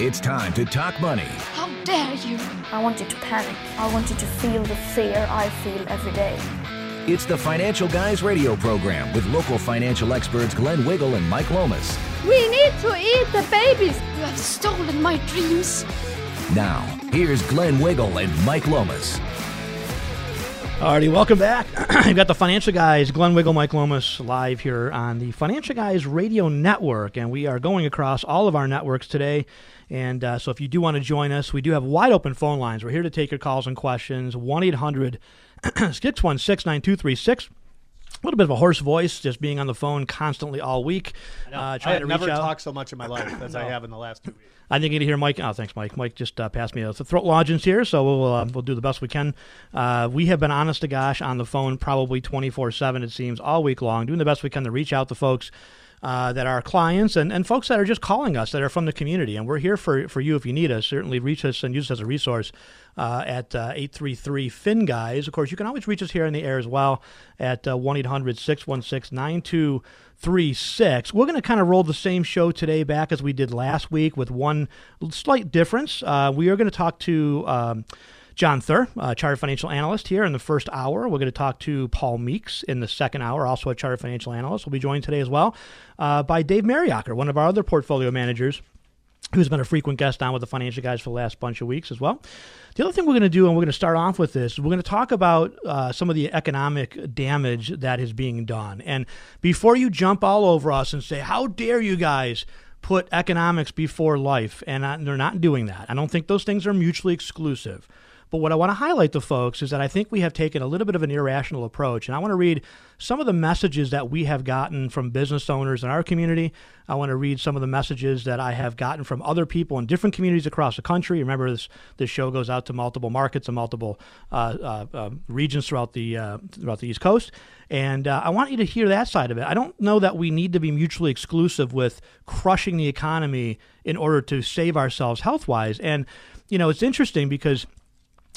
It's time to talk money. How dare you! I want you to panic. I want you to feel the fear I feel every day. It's the Financial Guys radio program with local financial experts Glenn Wiggle and Mike Lomas. We need to eat the babies! You have stolen my dreams! Now, here's Glenn Wiggle and Mike Lomas. Alrighty, welcome back. You've got the Financial Guys, Glenn Wiggle, Mike Lomas, live here on the Financial Guys Radio Network, and we are going across all of our networks today. And uh, so, if you do want to join us, we do have wide open phone lines. We're here to take your calls and questions. 1 800 616 9236. A little bit of a hoarse voice, just being on the phone constantly all week. Uh, trying I to never reach out. talked so much in my life as I have in the last two weeks. I think you need to hear Mike. Oh, thanks, Mike. Mike just uh, passed me a throat lozenge here, so we'll uh, we'll do the best we can. Uh, we have been honest to gosh on the phone probably twenty four seven. It seems all week long, doing the best we can to reach out to folks. Uh, that are clients and, and folks that are just calling us that are from the community. And we're here for, for you if you need us. Certainly reach us and use us as a resource uh, at 833 Fin Guys. Of course, you can always reach us here in the air as well at uh, 1 800 616 9236. We're going to kind of roll the same show today back as we did last week with one slight difference. Uh, we are going to talk to. Um, John Thur, uh, chartered financial analyst here in the first hour. We're going to talk to Paul Meeks in the second hour, also a chartered financial analyst. We'll be joined today as well uh, by Dave Mariocker, one of our other portfolio managers who's been a frequent guest on with the financial guys for the last bunch of weeks as well. The other thing we're going to do, and we're going to start off with this, we're going to talk about uh, some of the economic damage that is being done. And before you jump all over us and say, how dare you guys put economics before life, and uh, they're not doing that. I don't think those things are mutually exclusive. But what I want to highlight to folks is that I think we have taken a little bit of an irrational approach. And I want to read some of the messages that we have gotten from business owners in our community. I want to read some of the messages that I have gotten from other people in different communities across the country. Remember, this this show goes out to multiple markets and multiple uh, uh, uh, regions throughout the uh, throughout the East Coast. And uh, I want you to hear that side of it. I don't know that we need to be mutually exclusive with crushing the economy in order to save ourselves health wise. And you know, it's interesting because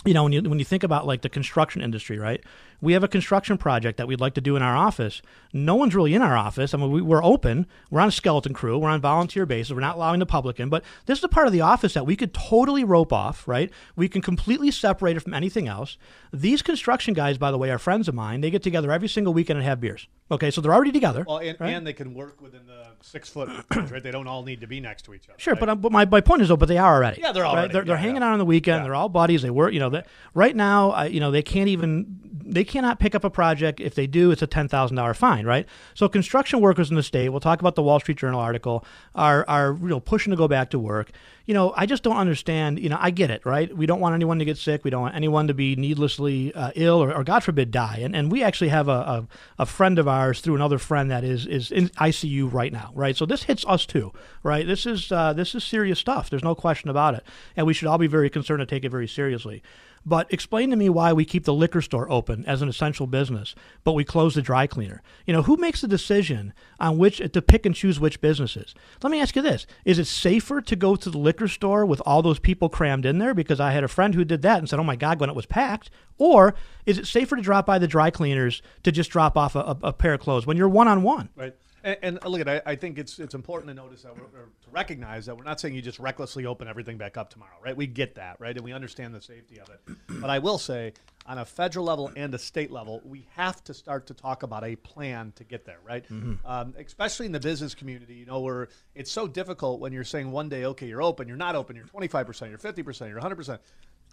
you know when you when you think about like the construction industry right we have a construction project that we'd like to do in our office no one's really in our office i mean we, we're open we're on a skeleton crew we're on volunteer basis we're not allowing the public in but this is a part of the office that we could totally rope off right we can completely separate it from anything else these construction guys by the way are friends of mine they get together every single weekend and have beers okay so they're already together Well, and, right? and they can work within the six foot, range, right? They don't all need to be next to each other. Sure, right? but, um, but my, my point is though, but they are already. Yeah, they're right? already, They're, they're yeah, hanging yeah. out on the weekend. Yeah. They're all buddies. They work. You know, that right now, I, you know, they can't even they cannot pick up a project. If they do, it's a ten thousand dollar fine, right? So construction workers in the state. We'll talk about the Wall Street Journal article. Are are you know pushing to go back to work. You know, I just don't understand. You know, I get it, right? We don't want anyone to get sick. We don't want anyone to be needlessly uh, ill or, or, God forbid, die. And and we actually have a, a a friend of ours through another friend that is is in ICU right now, right? So this hits us too, right? This is uh, this is serious stuff. There's no question about it, and we should all be very concerned to take it very seriously. But explain to me why we keep the liquor store open as an essential business, but we close the dry cleaner. You know, who makes the decision on which to pick and choose which businesses? Let me ask you this: Is it safer to go to the liquor store with all those people crammed in there? Because I had a friend who did that and said, "Oh my God," when it was packed. Or is it safer to drop by the dry cleaners to just drop off a, a, a pair of clothes when you're one on one? Right. And, and look at, I, I think it's it's important to notice that we're, or to recognize that we're not saying you just recklessly open everything back up tomorrow, right? We get that, right, and we understand the safety of it. But I will say, on a federal level and a state level, we have to start to talk about a plan to get there, right? Um, especially in the business community, you know, where it's so difficult when you're saying one day, okay, you're open, you're not open, you're 25 percent, you're 50 percent, you're 100 percent.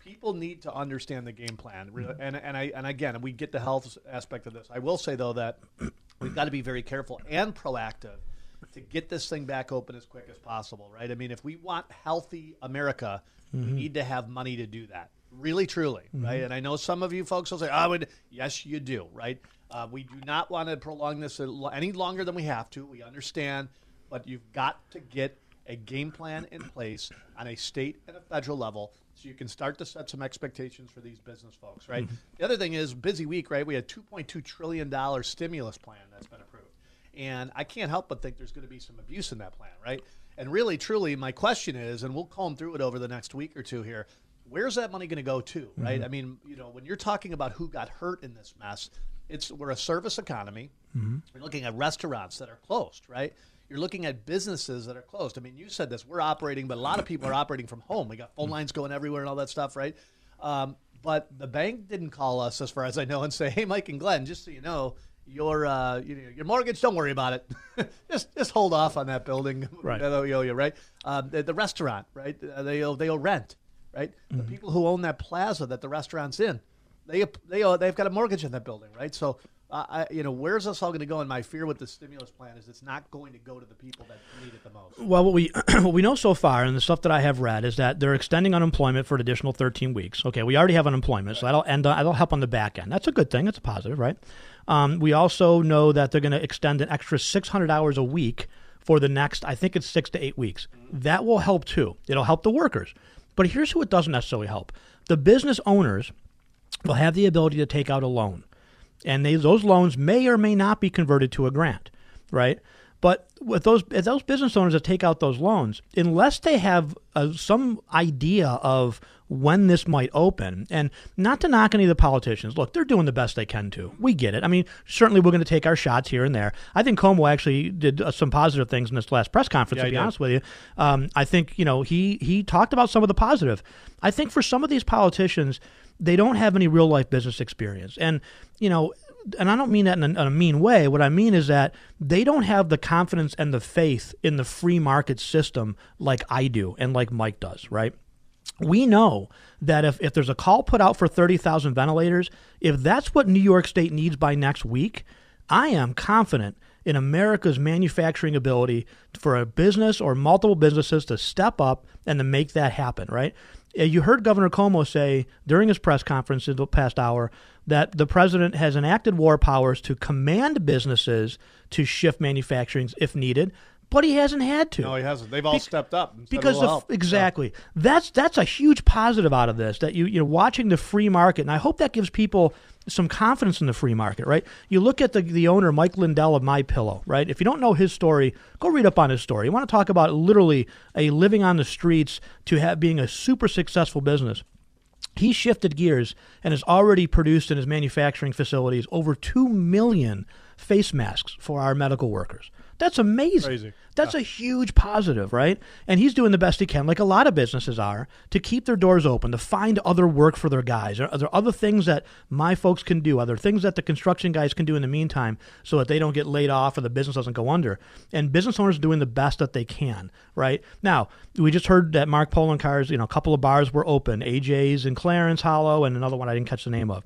People need to understand the game plan, and and I and again, we get the health aspect of this. I will say though that we've got to be very careful and proactive to get this thing back open as quick as possible, right? I mean, if we want healthy America, we need to have money to do that. Really, truly, right? And I know some of you folks will say, "I would." Yes, you do, right? Uh, we do not want to prolong this any longer than we have to. We understand, but you've got to get a game plan in place on a state and a federal level so you can start to set some expectations for these business folks, right? Mm-hmm. The other thing is busy week, right? We had 2.2 trillion dollar stimulus plan that's been approved. And I can't help but think there's going to be some abuse in that plan, right? And really, truly, my question is, and we'll comb through it over the next week or two here, where's that money going to go to, right? I mean, you know, when you're talking about who got hurt in this mess, it's we're a service economy. You're looking at restaurants that are closed, right? You're looking at businesses that are closed. I mean, you said this. We're operating, but a lot of people are operating from home. We got phone lines going everywhere and all that stuff, right? Um, but the bank didn't call us, as far as I know, and say, "Hey, Mike and Glenn, just so you know, your uh, you know, your mortgage, don't worry about it. just just hold off on that building Right. that owe you, right? Um, the, the restaurant, right? Uh, they owe they owe rent, right? The people who own that plaza that the restaurant's in, they they owe, they've got a mortgage in that building, right? So. I, you know, where's this all going to go? And my fear with the stimulus plan is it's not going to go to the people that need it the most. Well, what we what we know so far, and the stuff that I have read, is that they're extending unemployment for an additional 13 weeks. Okay, we already have unemployment, so that'll end. That'll help on the back end. That's a good thing. That's a positive, right? Um, we also know that they're going to extend an extra 600 hours a week for the next. I think it's six to eight weeks. That will help too. It'll help the workers. But here's who it doesn't necessarily help: the business owners will have the ability to take out a loan and they, those loans may or may not be converted to a grant, right? But with those those business owners that take out those loans, unless they have uh, some idea of when this might open, and not to knock any of the politicians, look, they're doing the best they can to. We get it. I mean, certainly we're going to take our shots here and there. I think Cuomo actually did uh, some positive things in this last press conference. Yeah, to be honest with you, um, I think you know he he talked about some of the positive. I think for some of these politicians, they don't have any real life business experience, and you know and I don't mean that in a, in a mean way. What I mean is that they don't have the confidence and the faith in the free market system like I do and like Mike does, right? We know that if, if there's a call put out for 30,000 ventilators, if that's what New York State needs by next week, I am confident in America's manufacturing ability for a business or multiple businesses to step up and to make that happen, right? Uh, You heard Governor Cuomo say during his press conference in the past hour that the president has enacted war powers to command businesses to shift manufacturing if needed, but he hasn't had to No, he hasn't. They've all Bec- stepped up because of help. exactly that's that's a huge positive out of this that you you're watching the free market and I hope that gives people some confidence in the free market right? You look at the the owner Mike Lindell of My Pillow right? If you don't know his story go read up on his story. You want to talk about literally a living on the streets to have being a super successful business. He shifted gears and has already produced in his manufacturing facilities over 2 million face masks for our medical workers. That's amazing. Crazy. That's a huge positive, right? And he's doing the best he can, like a lot of businesses are, to keep their doors open, to find other work for their guys. Are, are there other things that my folks can do? Are there things that the construction guys can do in the meantime so that they don't get laid off or the business doesn't go under? And business owners are doing the best that they can, right? Now, we just heard that Mark Poloncarz, you know, a couple of bars were open, AJ's in Clarence Hollow, and another one I didn't catch the name of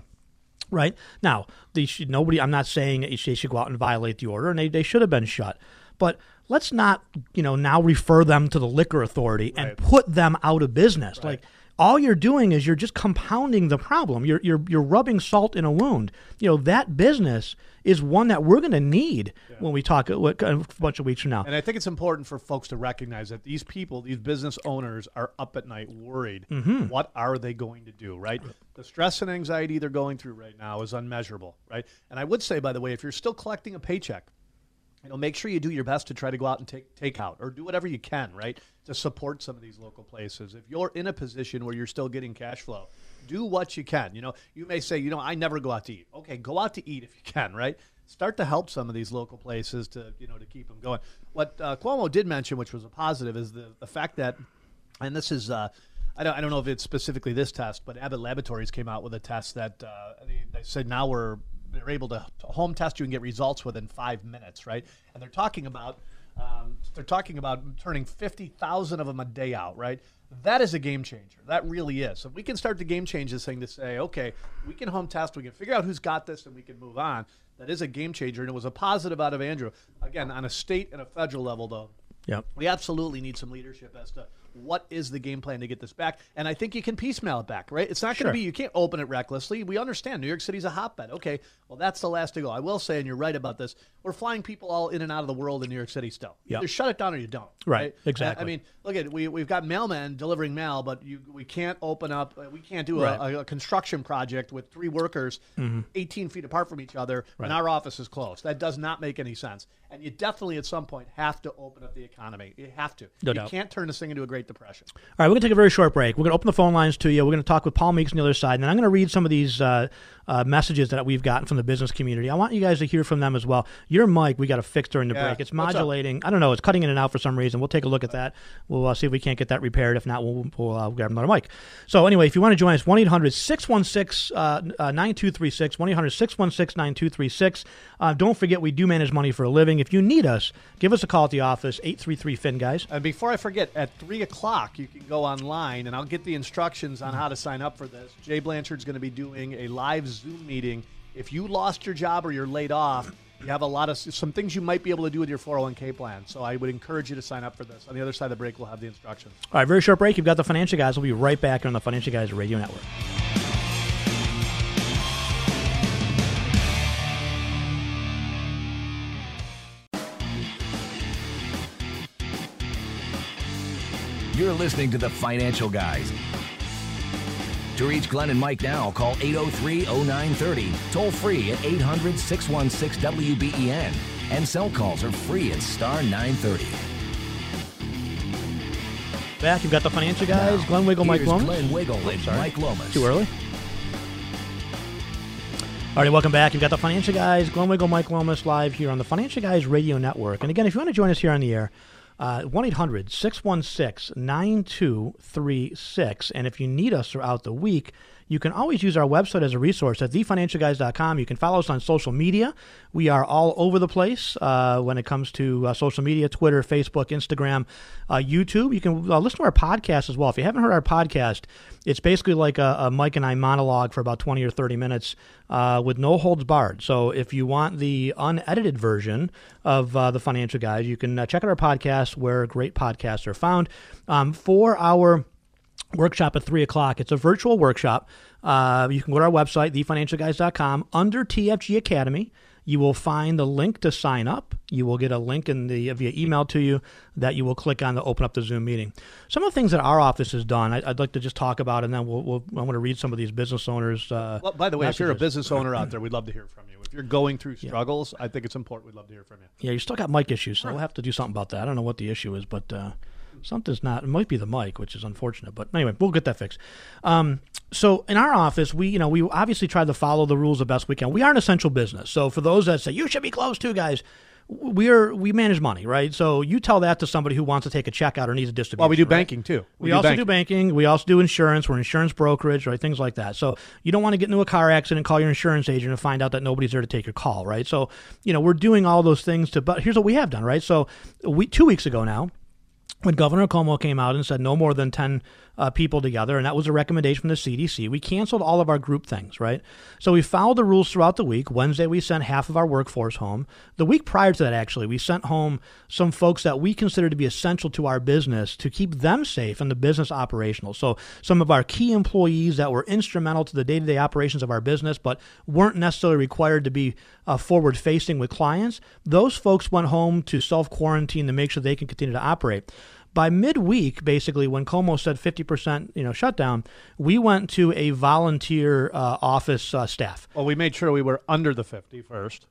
right? Now they should, nobody i'm not saying they should go out and violate the order and they, they should have been shut. But let's not you know now refer them to the liquor authority and Right. put them out of business. Like all you're doing is you're just compounding the problem you're, you're you're rubbing salt in a wound you know that business is one that we're going to need when we talk a, a bunch of weeks from now And I think it's important for folks to recognize that these people, these business owners, are up at night worried. Mm-hmm. What are they going to do, right? The stress and anxiety they're going through right now is unmeasurable, right? And I would say, by the way, if you're still collecting a paycheck, you know, make sure you do your best to try to go out and take take out or do whatever you can, right, to support some of these local places. If you're in a position where you're still getting cash flow, do what you can. You know, you may say, you know, I never go out to eat. Okay, go out to eat if you can, right? Start to help some of these local places to you know to keep them going. What uh, Cuomo did mention, which was a positive, is the the fact that, and this is. Uh, I don't, I don't know if it's specifically this test, but Abbott Laboratories came out with a test that uh, they, they said now we're they're able to, home test you and get results within five minutes, right? And they're talking about um, they're talking about turning fifty thousand of them a day out, right? That is a game changer. That really is. So If we can start to game change this thing to say, okay, we can home test, we can figure out who's got this, and we can move on. That is a game changer, and it was a positive out of Andrew. Again, on a state and a federal level, though, yep we absolutely need some leadership as to what is the game plan to get this back? And I think you can piecemeal it back, right? It's not going Sure. to be you can't open it recklessly. We understand New York City's a hotbed. Okay, well that's the last to go. I will say, and you're right about this. We're flying people all in and out of the world in New York City still. Yep. Either shut it down or you don't. Right, I- exactly. I mean, look at we we've got mailmen delivering mail, but you we can't open up. uh, We can't do Right. a, a construction project with three workers, Mm-hmm. 18 feet apart from each other, right. and our office is closed. That does not make any sense. And you definitely at some point have to open up the economy. You have to. No you doubt. can't turn this thing into a Great Depression. All right, we're going to take a very short break. We're going to open the phone lines to you. We're going to talk with Paul Meeks on the other side, and then I'm going to read some of these uh, uh, messages that we've gotten from the business community. I want you guys to hear from them as well. Your mic, we got to fix during the Yeah. break. It's modulating. I don't know. It's cutting in and out for some reason. We'll take a look at that. We'll uh, see if we can't get that repaired. If not, we'll, we'll uh, grab another mic. So, anyway, if you want to join us, 1 800 616 9236. 1 800 616 9236. Uh, Don't forget, we do manage money for a living. If you need us, give us a call at the office, 833 FIN, guys. And before I forget, at three o'clock you can go online, and I'll get the instructions on how to sign up for this. Jay Blanchard's going to be doing a live Zoom meeting. If you lost your job or you're laid off, you have a lot of some things you might be able to do with your 401k plan. So I would encourage you to sign up for this. On the other side of the break, we'll have the instructions. All right, very short break. You've got the Financial Guys. We'll be right back on the Financial Guys Radio Network. You're listening to the Financial Guys. To reach Glenn and Mike now, call 803 0930, toll free at 800 616 WBEN, and cell calls are free at star 930. Back, you've got the Financial Guys. Glenn Wiggle, Mike Lomas. Glenn Wiggle and Mike Lomas. Too early? All right, welcome back. You've got the Financial Guys, Glenn Wiggle, Mike Lomas, live here on the Financial Guys Radio Network. And again, if you want to join us here on the air, Uh, 1 800 616 9236. And if you need us throughout the week, you can always use our website as a resource at thefinancialguys.com. You can follow us on social media. We are all over the place uh, when it comes to uh, social media Twitter, Facebook, Instagram, uh, YouTube. You can uh, listen to our podcast as well. If you haven't heard our podcast, it's basically like a, a Mike and I monologue for about 20 or 30 minutes uh, with no holds barred. So if you want the unedited version of the Financial Guys, you can check out our podcast where great podcasts are found. Um, for our workshop at 3 o'clock. It's a virtual workshop. Uh, you can go to our website, thefinancialguys.com. Under TFG Academy, you will find the link to sign up. You will get a link in the via email to you that you will click on to open up the Zoom meeting. Some of the things that our office has done, I, I'd like to just talk about, and then we'll, we'll, I'm going to read some of these business owners. Uh, Well, by the way, if you're a business owner out there, we'd love to hear from you. If you're going through struggles, I think it's important. We'd love to hear from you. Yeah, you still got mic issues, so we'll have to do something about that. I don't know what the issue is, but uh, something's not. It might be the mic, which is unfortunate. But anyway, we'll get that fixed. Um, so in our office, we you know we obviously try to follow the rules the best we can. We are an essential business, so for those that say you should be closed too, guys. We are we manage money, right? So you tell that to somebody who wants to take a check out or needs a distribution. Well, we do right? banking too. We, also do banking. We also do insurance. We're insurance brokerage, right? Things like that. So you don't want to get into a car accident, call your insurance agent, and find out that nobody's there to take your call, right? So you know we're doing all those things to. But here's what we have done, right? So we two weeks ago now, when Governor Cuomo came out and said no more than 10 uh, people together, and that was a recommendation from the CDC, we canceled all of our group things, right? So we followed the rules throughout the week. Wednesday, we sent half of our workforce home. The week prior to that, actually, we sent home some folks that we consider to be essential to our business to keep them safe and the business operational. So some of our key employees that were instrumental to the day to day operations of our business, but weren't necessarily required to be uh, forward facing with clients, those folks went home to self quarantine to make sure they can continue to operate. By midweek, basically, when Cuomo said 50%, you know, shutdown, we went to a volunteer uh, office uh, staff. Well, we made sure we were under the 50 first.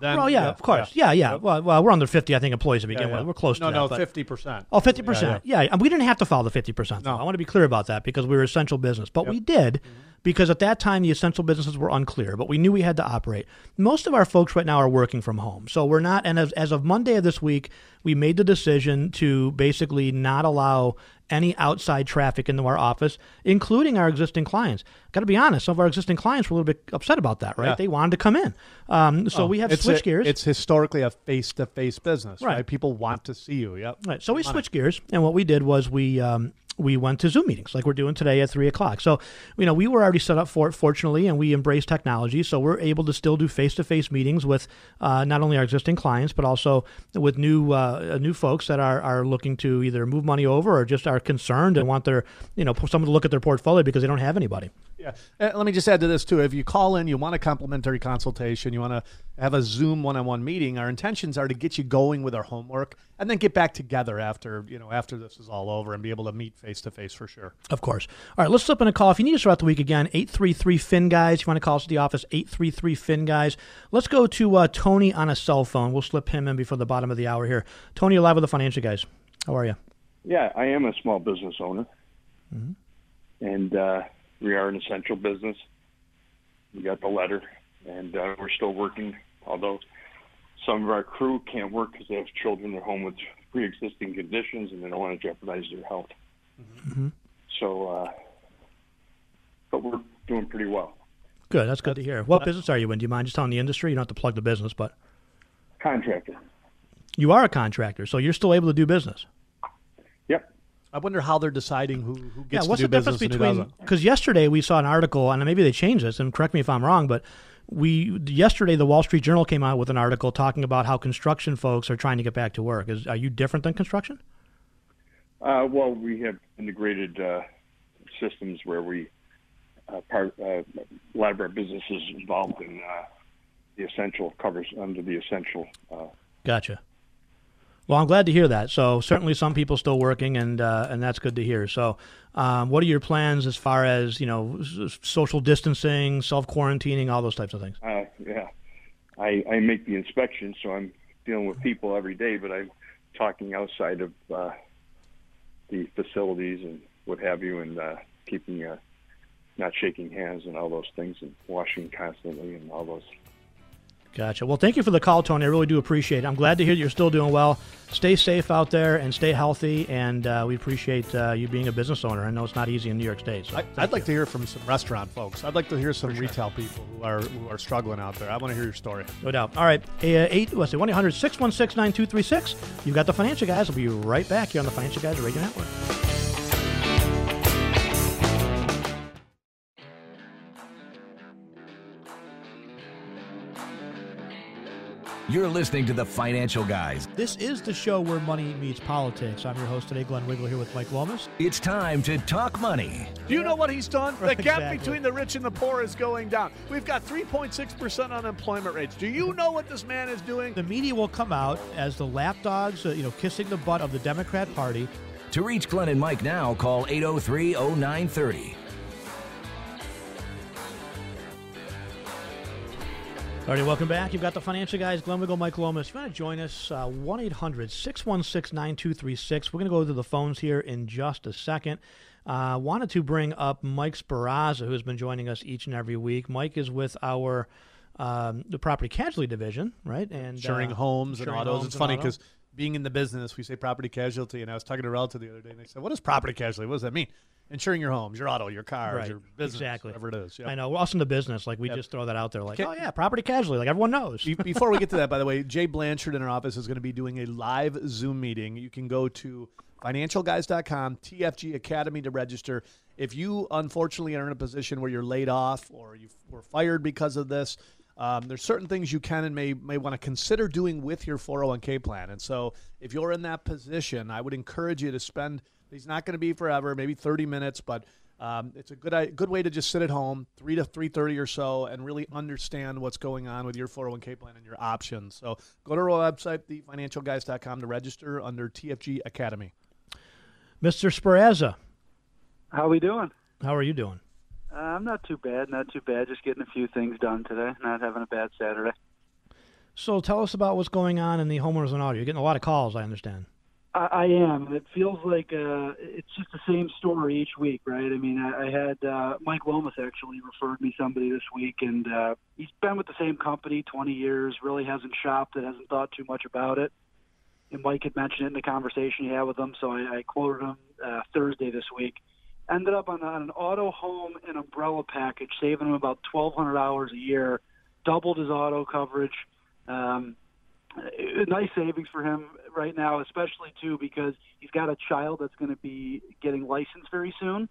Then, Well, yeah, of course. Yeah, yeah. Well, well, we're under 50, I think, employees to begin Yeah, yeah. with. We're close no, to that. No, no, 50%. Oh, 50%. Yeah, and we didn't have to follow the 50%. though. No. I want to be clear about that because we were essential business. But we did mm-hmm. because at that time the essential businesses were unclear, but we knew we had to operate. Most of our folks right now are working from home. So we're not, and as, as of Monday of this week, we made the decision to basically not allow any outside traffic into our office, including our existing clients. Got to be honest, some of our existing clients were a little bit upset about that, right? Yeah. They wanted to come in. Um, so we have switch a- gears. It's historically a face-to-face business, Right. right? People want to see you. Yep. Right. So we switched gears, and what we did was we um, we went to Zoom meetings like we're doing today at three o'clock. So, you know, we were already set up for it, fortunately, and we embrace technology. So we're able to still do face to face meetings with uh, not only our existing clients, but also with new uh, new folks that are, are looking to either move money over or just are concerned and want their, you know, someone to look at their portfolio because they don't have anybody. Yeah. Uh, let me just add to this too. If you call in, you want a complimentary consultation, you want to have a Zoom one-on-one meeting. Our intentions are to get you going with our homework and then get back together after you know after this is all over and be able to meet face to face for sure. Of course. All right, let's slip in a call. If you need us throughout the week again, eight three three Fin guys. If you want to call us at the office, eight three three Fin guys. Let's go to uh, Tony on a cell phone. We'll slip him in before the bottom of the hour here. Tony, you're live with the financial guys. How are you? Yeah, I am a small business owner, mm-hmm. and. Uh, we are an essential business. We got the letter, and uh, we're still working. Although some of our crew can't work because they have children at home with pre-existing conditions, and they don't want to jeopardize their health. Mm-hmm. So, uh, but we're doing pretty well. Good. That's good to hear. What business are you in? Do you mind just telling the industry? You don't have to plug the business, but contractor. You are a contractor, so you're still able to do business. Yep. I wonder how they're deciding who, who gets yeah, what's to the do difference between because yesterday we saw an article and maybe they changed this and correct me if I'm wrong, but we yesterday the Wall Street Journal came out with an article talking about how construction folks are trying to get back to work. Is are you different than construction? Uh, well, we have integrated uh, systems where we uh, part uh, a lot of our businesses involved in uh, the essential covers under the essential. Uh, gotcha. Well, I'm glad to hear that. So certainly some people still working, and uh, and that's good to hear. So, um, what are your plans as far as you know, social distancing, self quarantining, all those types of things? Uh, yeah, I, I make the inspections, so I'm dealing with people every day, but I'm talking outside of uh, the facilities and what have you, and uh, keeping uh, not shaking hands and all those things, and washing constantly, and all those Gotcha. Well, thank you for the call, Tony. I really do appreciate it. I'm glad to hear you're still doing well. Stay safe out there and stay healthy. And uh, we appreciate uh, you being a business owner. I know it's not easy in New York State. So I, would like to hear from some restaurant folks. I'd like to hear some retail people who are who are struggling out there. I want to hear your story. No doubt. All right. Uh, eight, let's see, 1 800 616 9236. You've got the financial guys. We'll be right back here on the Financial Guys Radio Network. You're listening to the Financial Guys. This is the show where money meets politics. I'm your host today, Glenn Wiggle, here with Mike Lomas. It's time to talk money. Do you know what he's done? Right, the gap exactly. between the rich and the poor is going down. We've got 3.6% unemployment rates. Do you know what this man is doing? The media will come out as the lapdogs, uh, you know, kissing the butt of the Democrat Party. To reach Glenn and Mike now, call 803 0930. All right, welcome back. You've got the financial guys, Glenn Wiggle, Mike Lomas. If you want to join us, uh, 1 800 616 9236. We're going to go to the phones here in just a second. Uh, wanted to bring up Mike Sparazza, who's been joining us each and every week. Mike is with our um, the property casualty division, right? And insuring uh, homes and autos. homes It's and funny because being in the business, we say property casualty, and I was talking to a relative the other day, and they said, "What is property casualty? What does that mean?" Insuring your homes, your auto, your cars, Right, your business, exactly. whatever it is. Yep. I know. We're also in the business. Like, we Yep. just throw that out there, like, oh, yeah, property casualty. Like, everyone knows. Be- Before we get to that, by the way, Jay Blanchard in our office is going to be doing a live Zoom meeting. You can go to financialguys.com, TFG Academy to register. If you unfortunately are in a position where you're laid off or you were fired because of this, um, there's certain things you can and may may want to consider doing with your 401k plan. And so, if you're in that position, I would encourage you to spend. He's not going to be forever, maybe 30 minutes, but um, it's a good good way to just sit at home, three to 3:30 or so, and really understand what's going on with your 401k plan and your options. So go to our website, thefinancialguys.com, to register under TFG Academy. Mr. Sparazza, How are we doing? how are you doing? Uh, I'm not too bad, not too bad. Just getting a few things done today. Not having a bad Saturday. So tell us about what's going on in the homeowners and auto. You're getting a lot of calls, I understand. I, I am, it feels like uh, it's just the same story each week, right? I mean, I, I had uh, Mike Lomas actually referred me somebody this week, and uh, he's been with the same company 20 years. Really hasn't shopped it, hasn't thought too much about it. And Mike had mentioned it in the conversation he had with him, so I, I quoted him uh, Thursday this week. Ended up on, on an auto, home, and umbrella package, saving him about $1,200 a year. Doubled his auto coverage. Um, nice savings for him right now, especially too because he's got a child that's going to be getting licensed very soon.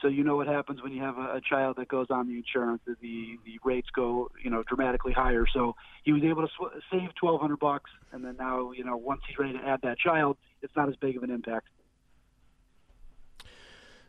So you know what happens when you have a, a child that goes on the insurance. The the rates go you know dramatically higher. So he was able to sw- save twelve hundred bucks, and then now you know once he's ready to add that child, it's not as big of an impact.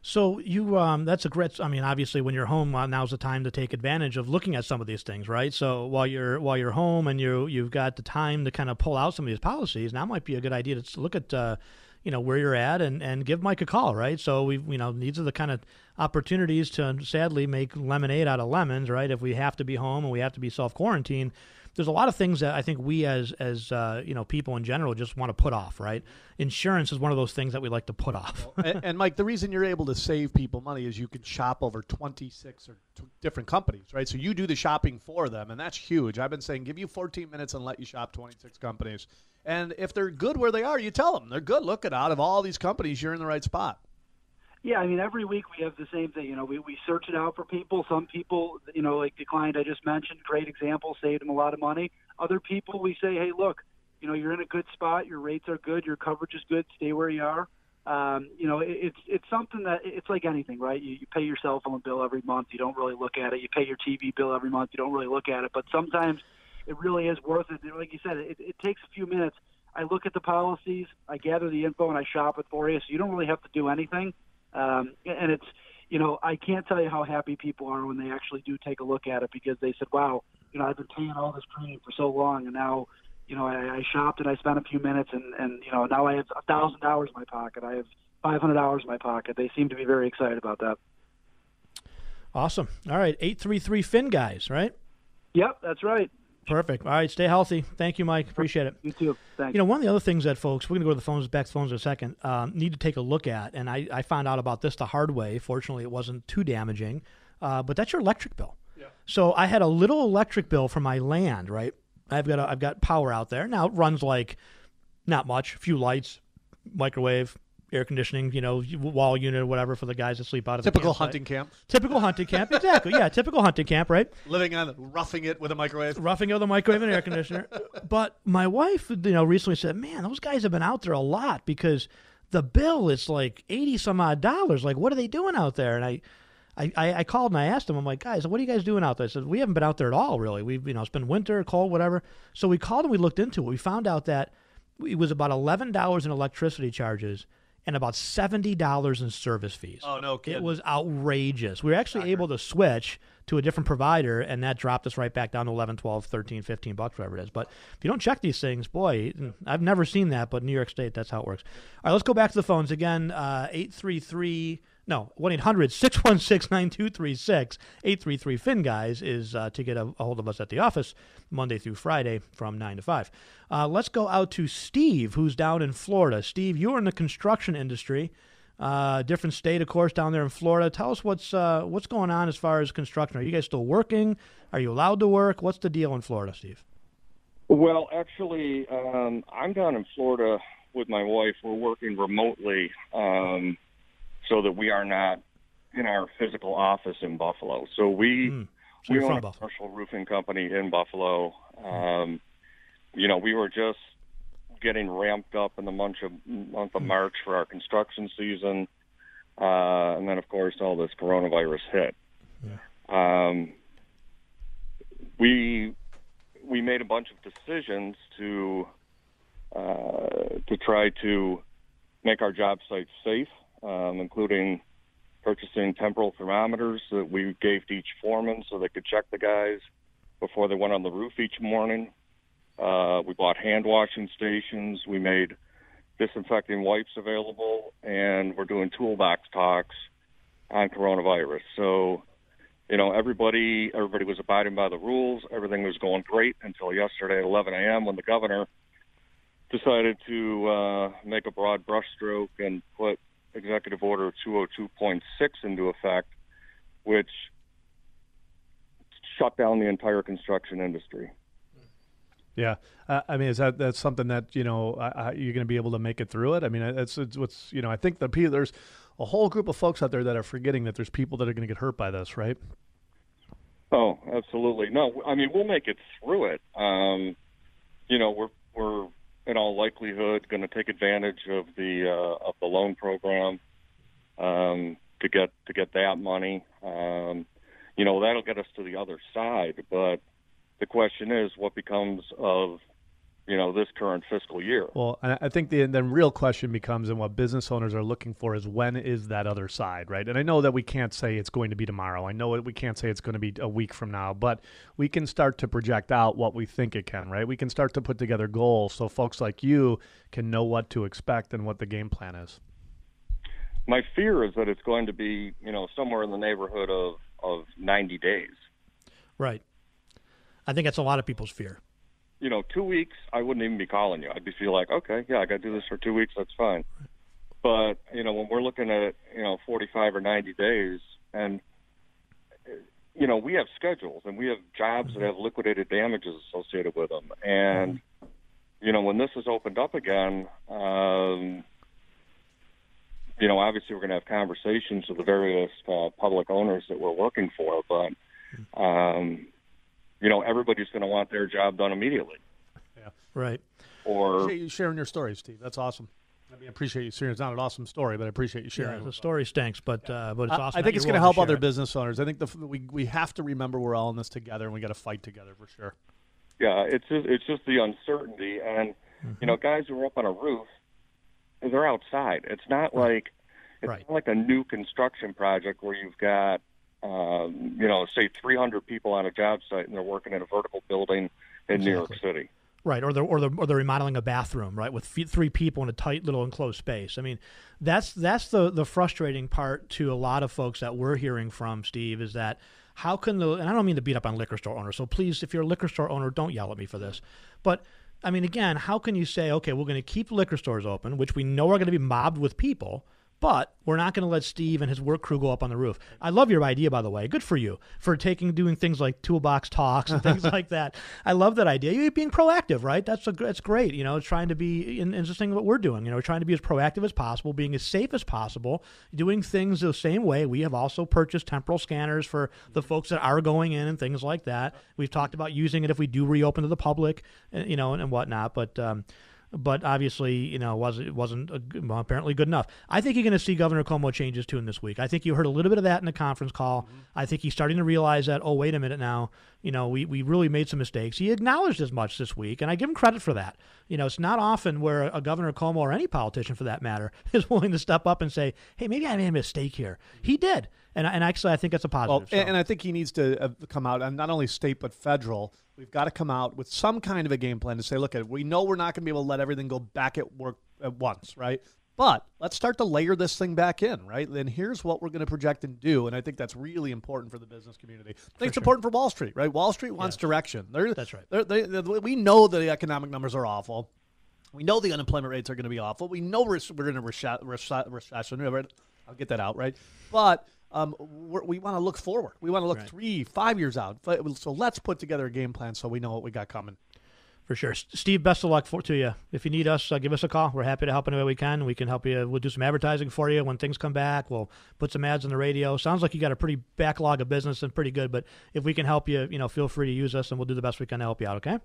So you, um, that's a great. I mean, obviously, when you're home, uh, now's the time to take advantage of looking at some of these things, right? So while you're while you're home and you you've got the time to kind of pull out some of these policies, now might be a good idea to look at, uh, you know, where you're at and and give Mike a call, right? So we, you know, these are the kind of opportunities to sadly make lemonade out of lemons, right? If we have to be home and we have to be self quarantine there's a lot of things that I think we as as uh, you know people in general just want to put off, right? Insurance is one of those things that we like to put off. and, and, Mike, the reason you're able to save people money is you can shop over 26 or t- different companies, right? So you do the shopping for them, and that's huge. I've been saying give you 14 minutes and let you shop 26 companies, and if they're good where they are, you tell them they're good. Look at out of all these companies, you're in the right spot. Yeah, I mean, every week we have the same thing. You know, we, we search it out for people. Some people, you know, like the client I just mentioned, great example, saved them a lot of money. Other people, we say, hey, look, you know, you're in a good spot. Your rates are good. Your coverage is good. Stay where you are. Um, you know, it, it's it's something that it's like anything, right? You, you pay your cell phone bill every month. You don't really look at it. You pay your TV bill every month. You don't really look at it. But sometimes it really is worth it. Like you said, it, it takes a few minutes. I look at the policies, I gather the info, and I shop it for you. So you don't really have to do anything. Um, and it's, you know, I can't tell you how happy people are when they actually do take a look at it because they said, wow, you know, I've been paying all this premium for so long, and now, you know, I, I shopped and I spent a few minutes, and and you know, now I have a thousand dollars in my pocket. I have five hundred dollars in my pocket. They seem to be very excited about that. Awesome. All right, eight three three Fin guys, right? Yep, that's right. Perfect. All right, stay healthy. Thank you, Mike. Appreciate it. You too. Thanks. You know, one of the other things that folks, we're going to go to the phones, back to phones in a second, um, need to take a look at, and I, I found out about this the hard way. Fortunately, it wasn't too damaging, uh, but that's your electric bill. Yeah. So I had a little electric bill for my land, right? I've got a, I've got power out there now. It runs like not much, a few lights, microwave, air conditioning, you know, wall unit or whatever for the guys that sleep out of the typical hunting camp. Typical hunting camp, exactly. Yeah, typical hunting camp, right? Living on roughing it with a microwave. Roughing it with a microwave and air conditioner. but my wife, you know, recently said, "Man, those guys have been out there a lot because the bill is like eighty some odd dollars. Like, what are they doing out there?" And I. I, I called and I asked them, I'm like, guys, what are you guys doing out there? I said, we haven't been out there at all, really. We've, you know, it's been winter, cold, whatever. So we called and we looked into it. We found out that it was about $11 in electricity charges and about seventy dollars in service fees. Oh no, It was outrageous. We were actually able to switch to a different provider, and that dropped us right back down to 11, 12, 13, 15 bucks, whatever it is. But if you don't check these things, boy, I've never seen that, but New York State, that's how it works. All right, let's go back to the phones again. Uh, eight three three no, 1 800 616 9236. 833 Fin Guys is uh, to get a, a, hold of us at the office Monday through Friday from 9 to 5. Uh, let's go out to Steve, who's down in Florida. Steve, you're in the construction industry. Uh, different state, of course, down there in Florida. Tell us what's uh, what's going on as far as construction. Are you guys still working? Are you allowed to work? What's the deal in Florida, Steve? Well, actually, um, I'm down in Florida with my wife. We're working remotely. Um, so that we are not in our physical office in Buffalo. So we mm. So we own a commercial roofing company in Buffalo. Um, you know, we were just getting ramped up in the month of month of mm. March for our construction season, uh, and then of course all this coronavirus hit. Yeah. Um, we we made a bunch of decisions to uh, to try to make our job sites safe um, including purchasing temporal thermometers that we gave to each foreman so they could check the guys before they went on the roof each morning. Uh, we bought hand washing stations. We made disinfecting wipes available, and we're doing toolbox talks on coronavirus. So, you know, everybody everybody was abiding by the rules. Everything was going great until yesterday at 11 a.m. when the governor decided to uh, make a broad brushstroke and put Executive Order 202.6 into effect, which shut down the entire construction industry. Yeah, uh, I mean, is that that's something that you know uh, you're going to be able to make it through it? I mean, it's, it's what's you know I think the there's a whole group of folks out there that are forgetting that there's people that are going to get hurt by this, right? Oh, absolutely. No, I mean we'll make it through it. Um, you know, we're we're in all likelihood going to take advantage of the uh, of the loan program um, to get to get that money. Um, you know that'll get us to the other side, but the question is, what becomes of you know this current fiscal year. Well, I think the the real question becomes, and what business owners are looking for is when is that other side, right? And I know that we can't say it's going to be tomorrow. I know we can't say it's going to be a week from now, but we can start to project out what we think it can, right? We can start to put together goals so folks like you can know what to expect and what the game plan is. My fear is that it's going to be, you know, somewhere in the neighborhood of of 90 days. Right. I think that's a lot of people's fear you know, two weeks, I wouldn't even be calling you. I'd be feel like, okay, yeah, I got to do this for two weeks. That's fine. But you know, when we're looking at you know 45 or 90 days, and you know, we have schedules and we have jobs that have liquidated damages associated with them, and you know, when this is opened up again, um, you know, obviously we're going to have conversations with the various uh, public owners that we're working for, but um, you know, everybody's going to want their job done immediately. Yeah. Right. Or appreciate you sharing your story, Steve. That's awesome. I mean, I appreciate you sharing. It's not an awesome story, but I appreciate you sharing. Yeah, the story stinks, but uh, but it's awesome. I think it's going to help other it. business owners. I think the, we we have to remember we're all in this together, and we got to fight together for sure. Yeah, it's just, it's just the uncertainty, and mm-hmm. you know, guys who are up on a roof, they're outside. It's not right. like it's right. not like a new construction project where you've got um, you know, say 300 people on a job site and they're working in a vertical building in exactly. New York City. Right, or they're, or they're or they're remodeling a bathroom, right, with three people in a tight little enclosed space. I mean, that's that's the the frustrating part to a lot of folks that we're hearing from. Steve is that how can the and I don't mean to beat up on liquor store owners. So please, if you're a liquor store owner, don't yell at me for this. But I mean, again, how can you say, okay, we're going to keep liquor stores open, which we know are going to be mobbed with people, but we're not going to let Steve and his work crew go up on the roof. I love your idea, by the way. Good for you for taking doing things like toolbox talks and things like that. I love that idea. You're being proactive, right? That's a, that's great. You know, trying to be interesting what we're doing. You know, trying to be as proactive as possible, being as safe as possible, doing things the same way. We have also purchased temporal scanners for the folks that are going in and things like that. We've talked about using it if we do reopen to the public, uh, you know, and, and whatnot. But um, but obviously, you know, wasn't it wasn't a, well, apparently good enough. I think you're going to see Governor Cuomo changes too in this week. I think you heard a little bit of that in the conference call. Mm-hmm. I think he's starting to realize that. Oh, wait a minute now. You know, we we really made some mistakes. He acknowledged as much this week, and I give him credit for that. You know, it's not often where a Governor Cuomo or any politician, for that matter, is willing to step up and say, "Hey, maybe I made a mistake here." He did, and and actually, I think it's a positive. Well, so. and I think he needs to uh, come out, and not only state but federal We've got to come out with some kind of a game plan to say, look, we know we're not going to be able to let everything go back at work at once, right? But let's start to layer this thing back in, right? Then here's what we're going to project and do, and I think that's really important for the business community. I think for it's sure. important for Wall Street, right? Wall Street wants direction. They're, that's right. They're, they, they, we know the economic numbers are awful. We know the unemployment rates are going to be awful. We know we're, we're in a recession. I'll get that out, right? But um, we want to look forward. We want to look right. three, five years out. So let's put together a game plan so we know what we got coming. For sure, Steve. Best of luck for, to you. If you need us, uh, give us a call. We're happy to help any way we can. We can help you. We'll do some advertising for you when things come back. We'll put some ads on the radio. Sounds like you got a pretty backlog of business and pretty good. But if we can help you, you know, feel free to use us, and we'll do the best we can to help you out. Okay.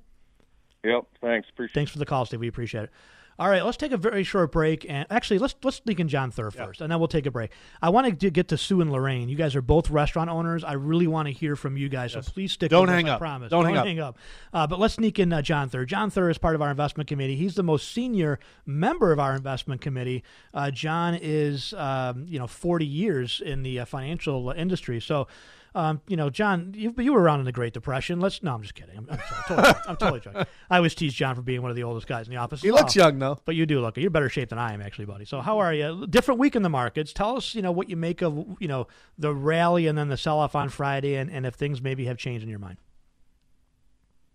Yep. Thanks. Appreciate. Thanks for the call, Steve. We appreciate it. All right, let's take a very short break, and actually, let's let's sneak in John Thur first, and then we'll take a break. I want to get to Sue and Lorraine. You guys are both restaurant owners. I really want to hear from you guys, yes. so please stick. Don't with hang us, up. I promise. Don't, Don't hang, hang up. up. Uh, but let's sneak in uh, John Thur. John Thur is part of our investment committee. He's the most senior member of our investment committee. Uh, John is, um, you know, 40 years in the uh, financial industry, so. Um, you know, John, you, you were around in the Great Depression. Let's no, I'm just kidding. I'm, I'm, sorry, totally, I'm totally joking. I always tease John for being one of the oldest guys in the office. He looks young though, but you do look. You're better shape than I am, actually, buddy. So how are you? Different week in the markets. Tell us, you know, what you make of you know the rally and then the sell off on Friday, and, and if things maybe have changed in your mind.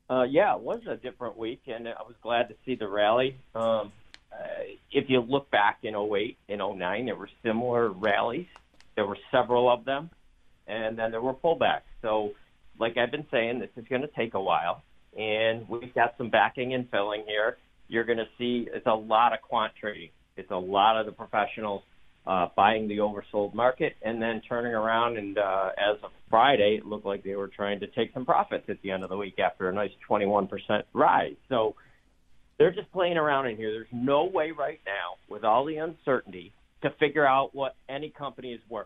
Uh, yeah, it was a different week, and I was glad to see the rally. Um, uh, if you look back in 08 and 09, there were similar rallies. There were several of them and then there were pullbacks. So, like I've been saying, this is going to take a while, and we've got some backing and filling here. You're going to see it's a lot of quant trading. It's a lot of the professionals uh, buying the oversold market and then turning around. And uh, as of Friday, it looked like they were trying to take some profits at the end of the week after a nice 21% rise. So They're just playing around in here. There's no way right now, with all the uncertainty, to figure out what any company is worth.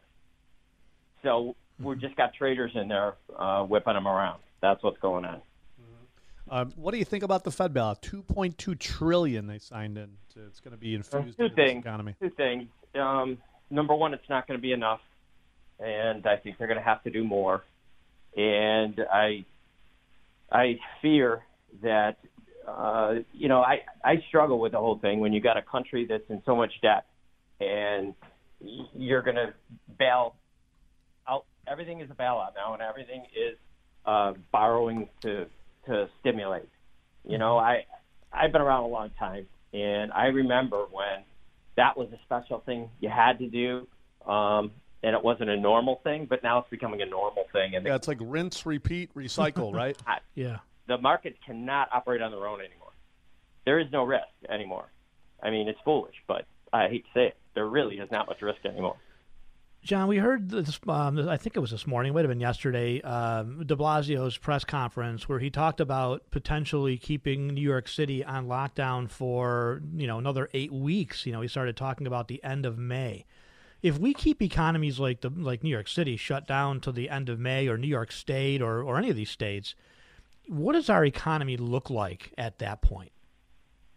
So we've just got traders in there uh, whipping them around. That's what's going on. Um, what do you think about the Fed bailout? Two point two trillion they signed in. To, it's going to be infused two into things. economy. Two things. Um, number one, it's not going to be enough, and I think they're going to have to do more. And I, I fear that, uh, you know, I I struggle with the whole thing when you got a country that's in so much debt, and you're going to bail. Everything is a bailout now, and everything is uh, borrowing to to stimulate. You know, I I've been around a long time, and I remember when that was a special thing you had to do, um, and it wasn't a normal thing. But now it's becoming a normal thing, and Yeah, it's like rinse, repeat, recycle, right? Yeah. the markets cannot operate on their own anymore. There is no risk anymore. I mean, it's foolish, but I hate to say it. There really is not much risk anymore. John, we heard this. Um, I think it was this morning. It might have been yesterday. Um, De Blasio's press conference where he talked about potentially keeping New York City on lockdown for you know another eight weeks. You know, he started talking about the end of May. If we keep economies like the like New York City shut down to the end of May, or New York State, or or any of these states, what does our economy look like at that point?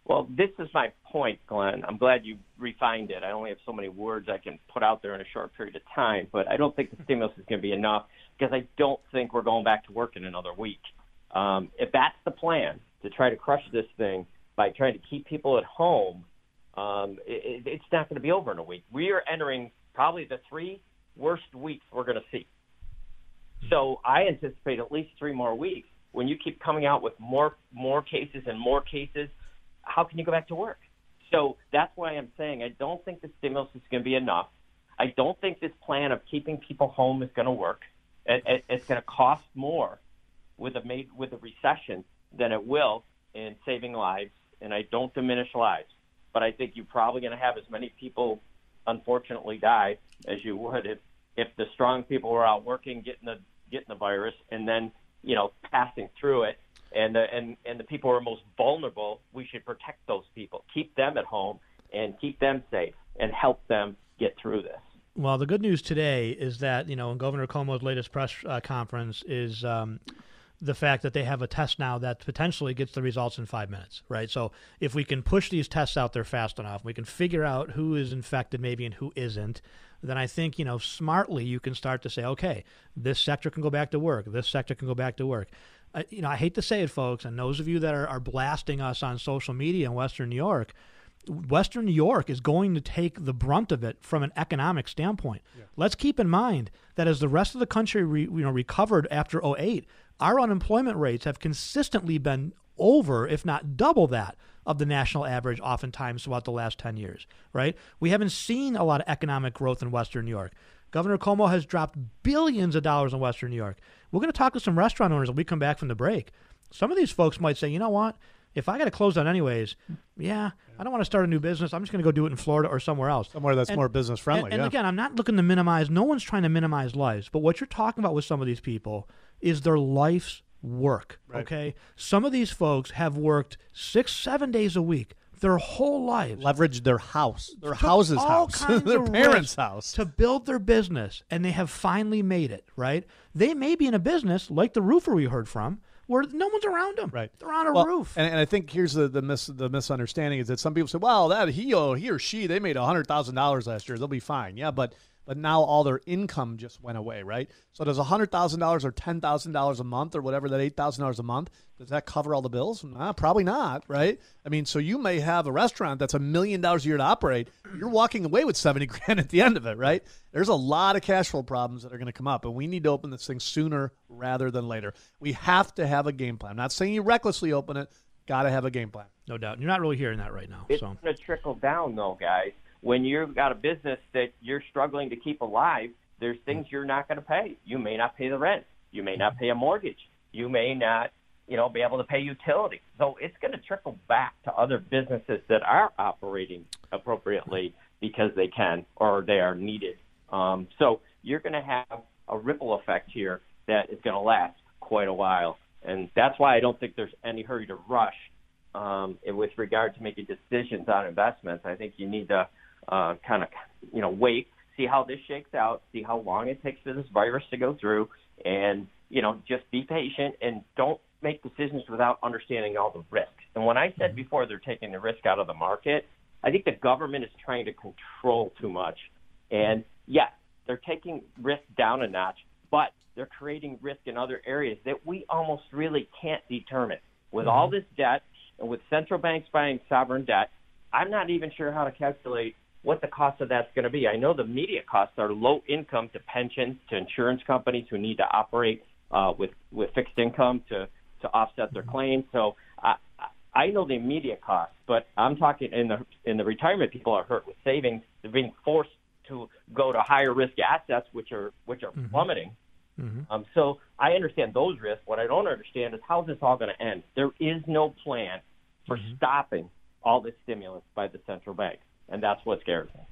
Well, this is my point, Glenn. I'm glad you refined it. I only have so many words I can put out there in a short period of time, but I don't think the stimulus is going to be enough because I don't think we're going back to work in another week. Um, if that's the plan to try to crush this thing by trying to keep people at home, um, it, it's not going to be over in a week. We are entering probably the three worst weeks we're going to see. So I anticipate at least three more weeks. When you keep coming out with more more cases and more cases, how can you go back to work? So that's why I'm saying I don't think the stimulus is going to be enough. I don't think this plan of keeping people home is going to work. It, it, it's going to cost more with a made, with a recession than it will in saving lives. And I don't diminish lives, but I think you're probably going to have as many people, unfortunately, die as you would if if the strong people were out working, getting the getting the virus, and then you know passing through it and the and and the people who are most vulnerable, we should protect those people, keep them at home, and keep them safe, and help them get through this. Well, the good news today is that you know in Governor Cuomo's latest press uh, conference is um, the fact that they have a test now that potentially gets the results in five minutes, right? So if we can push these tests out there fast enough, we can figure out who is infected maybe and who isn't. Then I think you know smartly you can start to say, okay, this sector can go back to work, this sector can go back to work. Uh, you know, I hate to say it, folks, and those of you that are, are blasting us on social media in Western New York, Western New York is going to take the brunt of it from an economic standpoint. Let's keep in mind that as the rest of the country re, you know recovered after 08, our unemployment rates have consistently been over, if not double that of the national average oftentimes throughout the last 10 years, right? We haven't seen a lot of economic growth in Western New York. Governor Cuomo has dropped billions of dollars in Western New York. We're going to talk to some restaurant owners when we come back from the break. Some of these folks might say, you know what? If I got to close down anyways, yeah, I don't want to start a new business. I'm just going to go do it in Florida or somewhere else. Somewhere that's more business friendly, And, and yeah. again, I'm not looking to minimize. No one's trying to minimize lives. But what you're talking about with some of these people is their life's work. Right. Okay, some of these folks have worked six, seven days a week their whole lives. Leverage their house, their Took house's all house, kinds their parents' house. to build their business, and they have finally made it. Right? They may be in a business like the roofer we heard from, where no one's around them. Right. They're on a Well, roof. And, and I think here's the the, mis, the misunderstanding is that some people say, "Well, that he or he or she they made hundred thousand dollars last year, they'll be fine." Yeah, but but now all their income just went away, right? So does hundred thousand dollars or ten thousand dollars a month or whatever that eight thousand dollars a month does that cover all the bills? Nah, probably not, right? I mean, so you may have a restaurant that's a million dollars a year to operate. You're walking away with seventy grand at the end of it, right? There's a lot of cash flow problems that are going to come up, and we need to open this thing sooner rather than later. We have to have a game plan. I'm not saying you recklessly open it. Got to have a game plan. no doubt. You're not really hearing that right now. It's so going to trickle down, though, guys. When you've got a business that you're struggling to keep alive, there's things you're not going to pay. You may not pay the rent. You may not pay a mortgage. You may not, you know, be able to pay utilities. So it's going to trickle back to other businesses that are operating appropriately because they can or they are needed. Um, so you're going to have a ripple effect here that is going to last quite a while, and that's why I don't think there's any hurry to rush um, with regard to making decisions on investments, I think you need to uh, kind of, you know, wait, see how this shakes out, see how long it takes for this virus to go through, and you know, just be patient and don't make decisions without understanding all the risks. And when I said before they're taking the risk out of the market, I think the government is trying to control too much. And yes, they're taking risk down a notch, but they're creating risk in other areas that we almost really can't determine. With all this debt and with central banks buying sovereign debt, I'm not even sure how to calculate what the cost of that's going to be. I know the immediate costs are low income to pensions, to insurance companies who need to operate uh, with with fixed income to to offset their claims. So I I know the immediate costs, but I'm talking in the in the retirement people are hurt with savings. They're being forced to go to higher risk assets, which are which are plummeting. Mm-hmm. Um, so I understand those risks. What I don't understand is how is this all going to end? There is no plan for stopping all this stimulus by the central bank, and that's what scares me.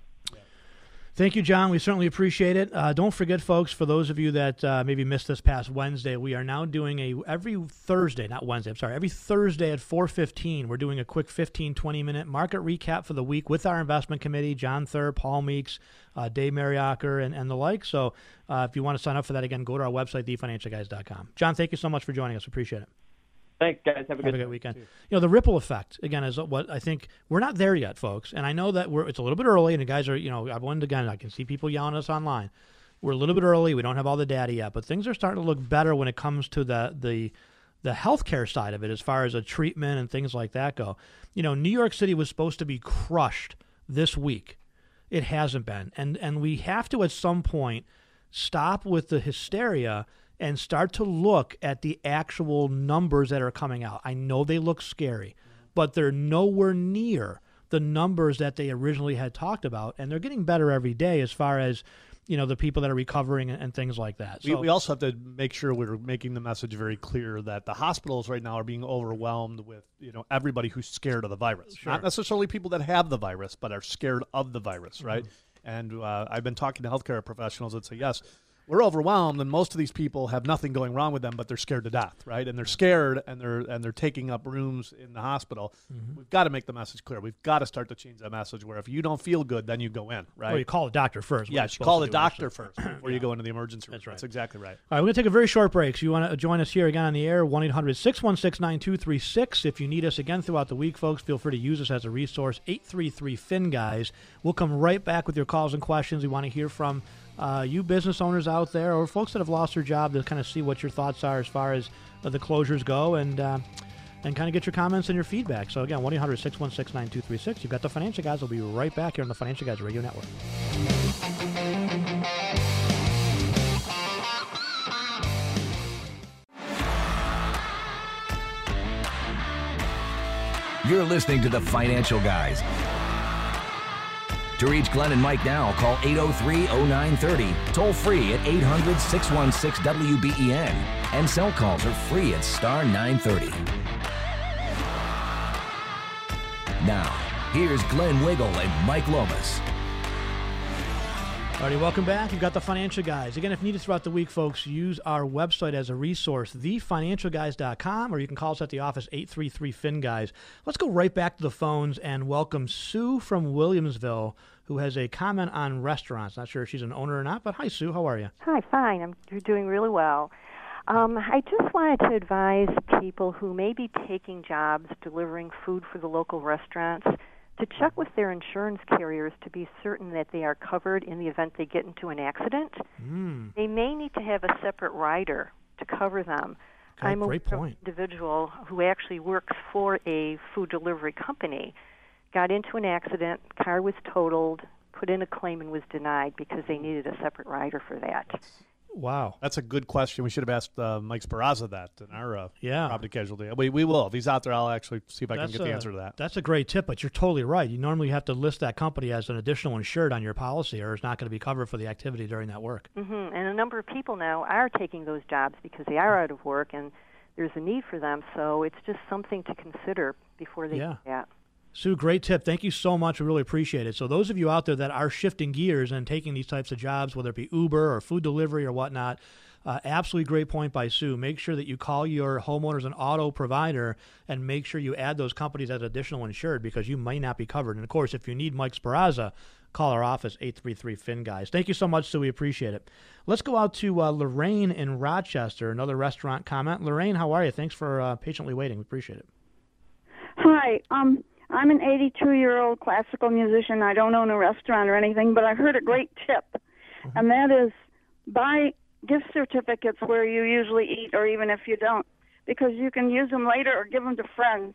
Thank you, John. We certainly appreciate it. Uh, don't forget, folks, for those of you that uh, maybe missed this past Wednesday, we are now doing a every Thursday, not Wednesday, I'm sorry, every Thursday at 4.15, we're doing a quick 15, 20-minute market recap for the week with our investment committee, John Thur, Paul Meeks, uh, Dave Mariacker, and, and the like. So uh, if you want to sign up for that, again, go to our website, thefinancialguys.com. John, thank you so much for joining us. Appreciate it. Thanks, guys. Have a good, Have a good weekend. You know, the ripple effect again is what I think we're not there yet, folks. And I know that we're it's a little bit early, and the guys are you know I've wanted again. I can see people yelling at us online. We're a little bit early. We don't have all the data yet, but things are starting to look better when it comes to the the the healthcare side of it, as far as a treatment and things like that go. You know, New York City was supposed to be crushed this week. It hasn't been, and and we have to at some point stop with the hysteria and start to look at the actual numbers that are coming out. I know they look scary, but they're nowhere near the numbers that they originally had talked about, and they're getting better every day as far as you know the people that are recovering and, and things like that. We, we also have to make sure we're making the message very clear that the hospitals right now are being overwhelmed with you know everybody who's scared of the virus, not necessarily people that have the virus, but are scared of the virus, right? And uh, I've been talking to healthcare professionals that say yes. We're overwhelmed, and most of these people have nothing going wrong with them, but they're scared to death, right? And they're scared, and they're and they're taking up rooms in the hospital. Mm-hmm. We've got to make the message clear. We've got to start to change that message. Where if you don't feel good, then you go in, right? Well, you call a doctor first. Yeah, you call to the do, actually. doctor first before you go into the emergency room. That's right. That's exactly right. All right, we're going to take a very short break. So you want to join us here again on the air, 1 800 616 9236. If you need us again throughout the week, folks, feel free to use us as a resource. 833 Fin Guys. We'll come right back with your calls and questions. We want to hear from uh, you business owners out there or folks that have lost their job to kind of see what your thoughts are as far as uh, the closures go and. Uh, and kind of get your comments and your feedback. So, again, 1 800 616 9236. You've got the Financial Guys. We'll be right back here on the Financial Guys Radio Network. You're listening to the Financial Guys. To reach Glenn and Mike now, call 803 0930, toll free at 800 616 WBEN, and cell calls are free at star 930. Now, here's Glenn Wiggle and Mike Lomas. Alrighty, welcome back. You've got the Financial Guys. Again, if needed throughout the week, folks, use our website as a resource, thefinancialguys.com, or you can call us at the office, 833-FIN-GUYS. Let's go right back to the phones and welcome Sue from Williamsville, who has a comment on restaurants. Not sure if she's an owner or not, but hi, Sue. How are you? Hi, fine. I'm you're doing really well. Um, I just wanted to advise people who may be taking jobs delivering food for the local restaurants to check with their insurance carriers to be certain that they are covered in the event they get into an accident. Mm. They may need to have a separate rider to cover them. Okay, I'm a great point. individual who actually works for a food delivery company. Got into an accident, car was totaled, put in a claim and was denied because they needed a separate rider for that. Wow. That's a good question. We should have asked uh, Mike Speraza that in our uh, Yeah. property casualty. We, we will. If he's out there, I'll actually see if I can That's get the answer to that. That's a great tip, but you're totally right. You normally have to list that company as an additional insured on your policy, or it's not going to be covered for the activity during that work. hmm And a number of people now are taking those jobs because they are out of work and there's a need for them. So it's just something to consider before they Yeah. do that. Sue, great tip. Thank you so much. We really appreciate it. So, those of you out there that are shifting gears and taking these types of jobs, whether it be Uber or food delivery or whatnot, Uh, absolutely great point by Sue. Make sure that you call your homeowners and auto provider and make sure you add those companies as additional insured because you might not be covered. And of course, if you need Mike Sparazza, call our office 833 Fin Guys. Thank you so much, Sue. We appreciate it. Let's go out to uh, Lorraine in Rochester. Another restaurant comment. Lorraine, how are you? Thanks for uh, patiently waiting. We appreciate it. Hi. Um, I'm an 82 year old classical musician. I don't own a restaurant or anything, but I heard a great tip, Mm-hmm. and that is buy gift certificates where you usually eat, or even if you don't, because you can use them later or give them to friends.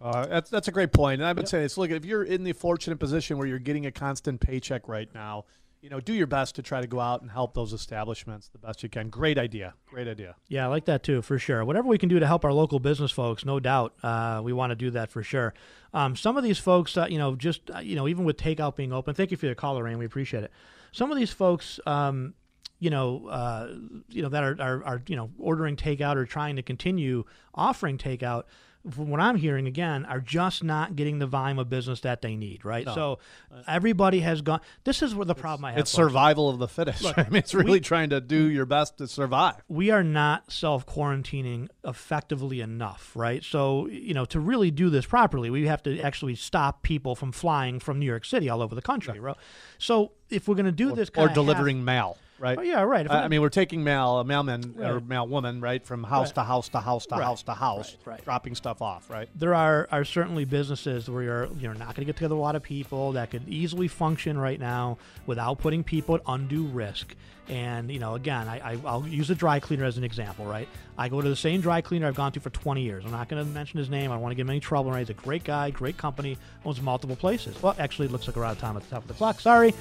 Uh, that's that's a great point. and I would saying it's look if you're in the fortunate position where you're getting a constant paycheck right now, you know, do your best to try to go out and help those establishments the best you can. Great idea, great idea. Yeah, I like that too, for sure. Whatever we can do to help our local business folks, no doubt, uh, we want to do that for sure. Um, some of these folks, uh, you know, just uh, you know, even with takeout being open, thank you for your call, Lorraine. We appreciate it. Some of these folks, um, you know, uh, you know that are, are are you know ordering takeout or trying to continue offering takeout. From what I'm hearing again, are just not getting the volume of business that they need, right? No. So uh, everybody has gone. This is where the problem I have. It's folks. survival of the fittest. Look, I mean, it's really we- trying to do your best to survive. we are not self quarantining effectively enough, right? So, you know, to really do this properly, we have to actually stop people from flying from New York City all over the country, right? So, if we're going to do this or kind delivering mail, right? Oh, yeah, right. If I, mean, we're taking mail, a mailman or Right. mail woman, right, from house Right. to house to house to Right. house to house, dropping stuff off, right? there are, are certainly businesses where you're you're not going to get together a lot of people that could easily function right now without putting people at undue risk. And you know, again, I, I I'll use a dry cleaner as an example, right? I go to the same dry cleaner I've gone to for 20 years. I'm not going to mention his name. I don't want to give him any trouble. Right? He's a great guy, great company, owns multiple places. Well, actually, it looks like we're out of time at the top of the clock. Sorry.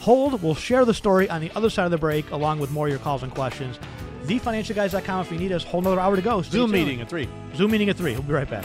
Hold. We'll share the story on the other side of the break, along with more of your calls and questions. TheFinancialGuys.com if you need us. Whole another hour to go. Stay Zoom tuned. meeting at three. Zoom meeting at three. We'll be right back.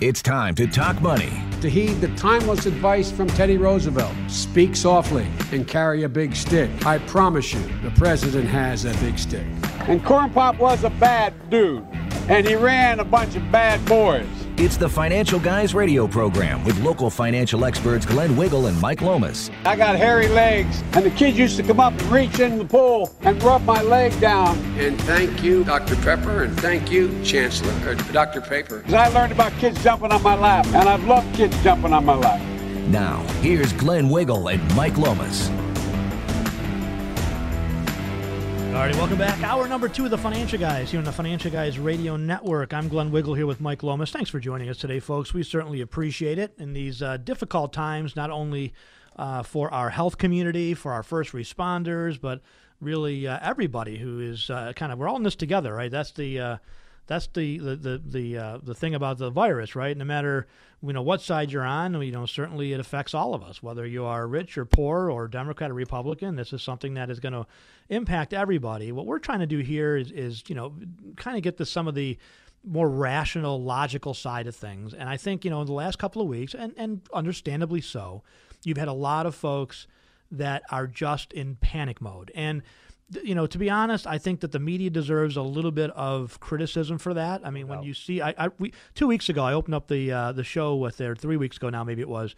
It's time to talk money. To heed the timeless advice from Teddy Roosevelt speak softly and carry a big stick. I promise you, the president has a big stick. And Corn Pop was a bad dude, and he ran a bunch of bad boys. It's the Financial Guys radio program with local financial experts Glenn Wiggle and Mike Lomas. I got hairy legs, and the kids used to come up and reach in the pool and rub my leg down. And thank you, Dr. Pepper, and thank you, Chancellor, or Dr. Paper. Because I learned about kids jumping on my lap, and I've loved kids jumping on my lap. Now, here's Glenn Wiggle and Mike Lomas. All righty, welcome back. Hour number two of the Financial Guys here on the Financial Guys Radio Network. I'm Glenn Wiggle here with Mike Lomas. Thanks for joining us today, folks. We certainly appreciate it in these uh, difficult times, not only uh, for our health community, for our first responders, but really uh, everybody who is uh, kind of we're all in this together, right? That's the uh, that's the the the the, uh, the thing about the virus, right? No matter you know what side you're on, you know certainly it affects all of us, whether you are rich or poor or Democrat or Republican. This is something that is going to impact everybody. What we're trying to do here is is you know kind of get to some of the more rational, logical side of things. And I think you know in the last couple of weeks, and and understandably so, you've had a lot of folks that are just in panic mode and you know, to be honest, I think that the media deserves a little bit of criticism for that. I mean, when you see, I, I we, two weeks ago, I opened up the uh, the show with there three weeks ago now, maybe it was,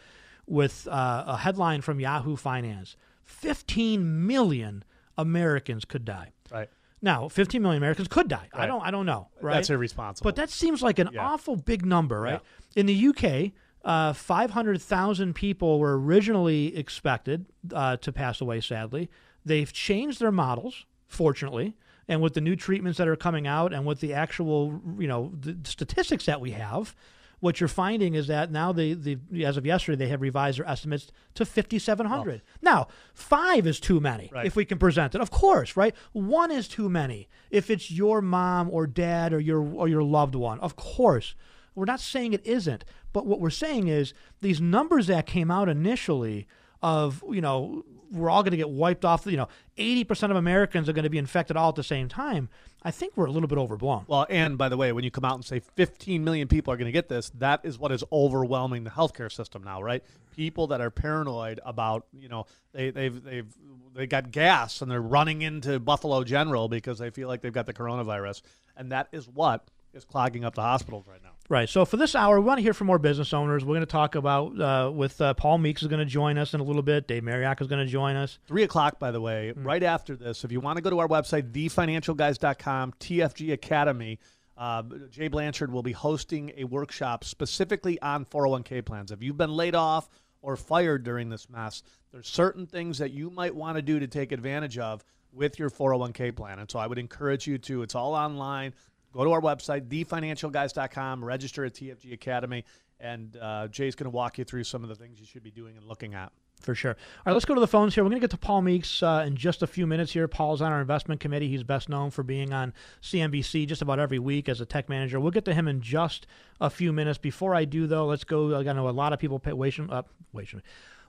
with uh, a headline from Yahoo Finance: 15 million Americans could die. Right. Now, 15 million Americans could die. I don't, I don't know. Right? That's irresponsible. But that seems like an Yeah. awful big number, right? In the UK, uh, 500,000 people were originally expected uh, to pass away, sadly. They've changed their models, fortunately. And with the new treatments that are coming out and with the actual, you know, the statistics that we have, what you're finding is that now they, the as of yesterday, they have revised their estimates to 5,700. Now, five is too many Right. if we can present it. Of course, right? One is too many if it's your mom or dad or your or your loved one. Of course. We're not saying it isn't, but what we're saying is these numbers that came out initially of you know we're all going to get wiped off. You know, eighty percent of Americans are going to be infected all at the same time. I think we're a little bit overblown. Well, and by the way, when you come out and say 15 million people are going to get this, that is what is overwhelming the healthcare system now, right? People that are paranoid about, you know, they, they've they've they got gas and they're running into Buffalo General because they feel like they've got the coronavirus, and that is what is clogging up the hospitals right now. Right. So for this hour, we want to hear from more business owners. We're going to talk about uh, with uh, Paul Meeks is going to join us in a little bit. Dave Mariak is going to join us. Three o'clock, by the way, Hmm. right after this. If you want to go to our website, thefinancialguys.com, TFG Academy, uh, Jay Blanchard will be hosting a workshop specifically on 401k plans. If you've been laid off or fired during this mess, there's certain things that you might want to do to take advantage of with your 401k plan. And so I would encourage you to, it's all online. Go to our website, thefinancialguys.com, register at TFG Academy, and uh, Jay's going to walk you through some of the things you should be doing and looking at. For sure. All right, let's go to the phones here. We're going to get to Paul Meeks uh, in just a few minutes here. Paul's on our investment committee. He's best known for being on CNBC just about every week as a tech manager. We'll get to him in just a few minutes. Before I do, though, let's go. I know a lot of people pay, waiting, uh, waiting,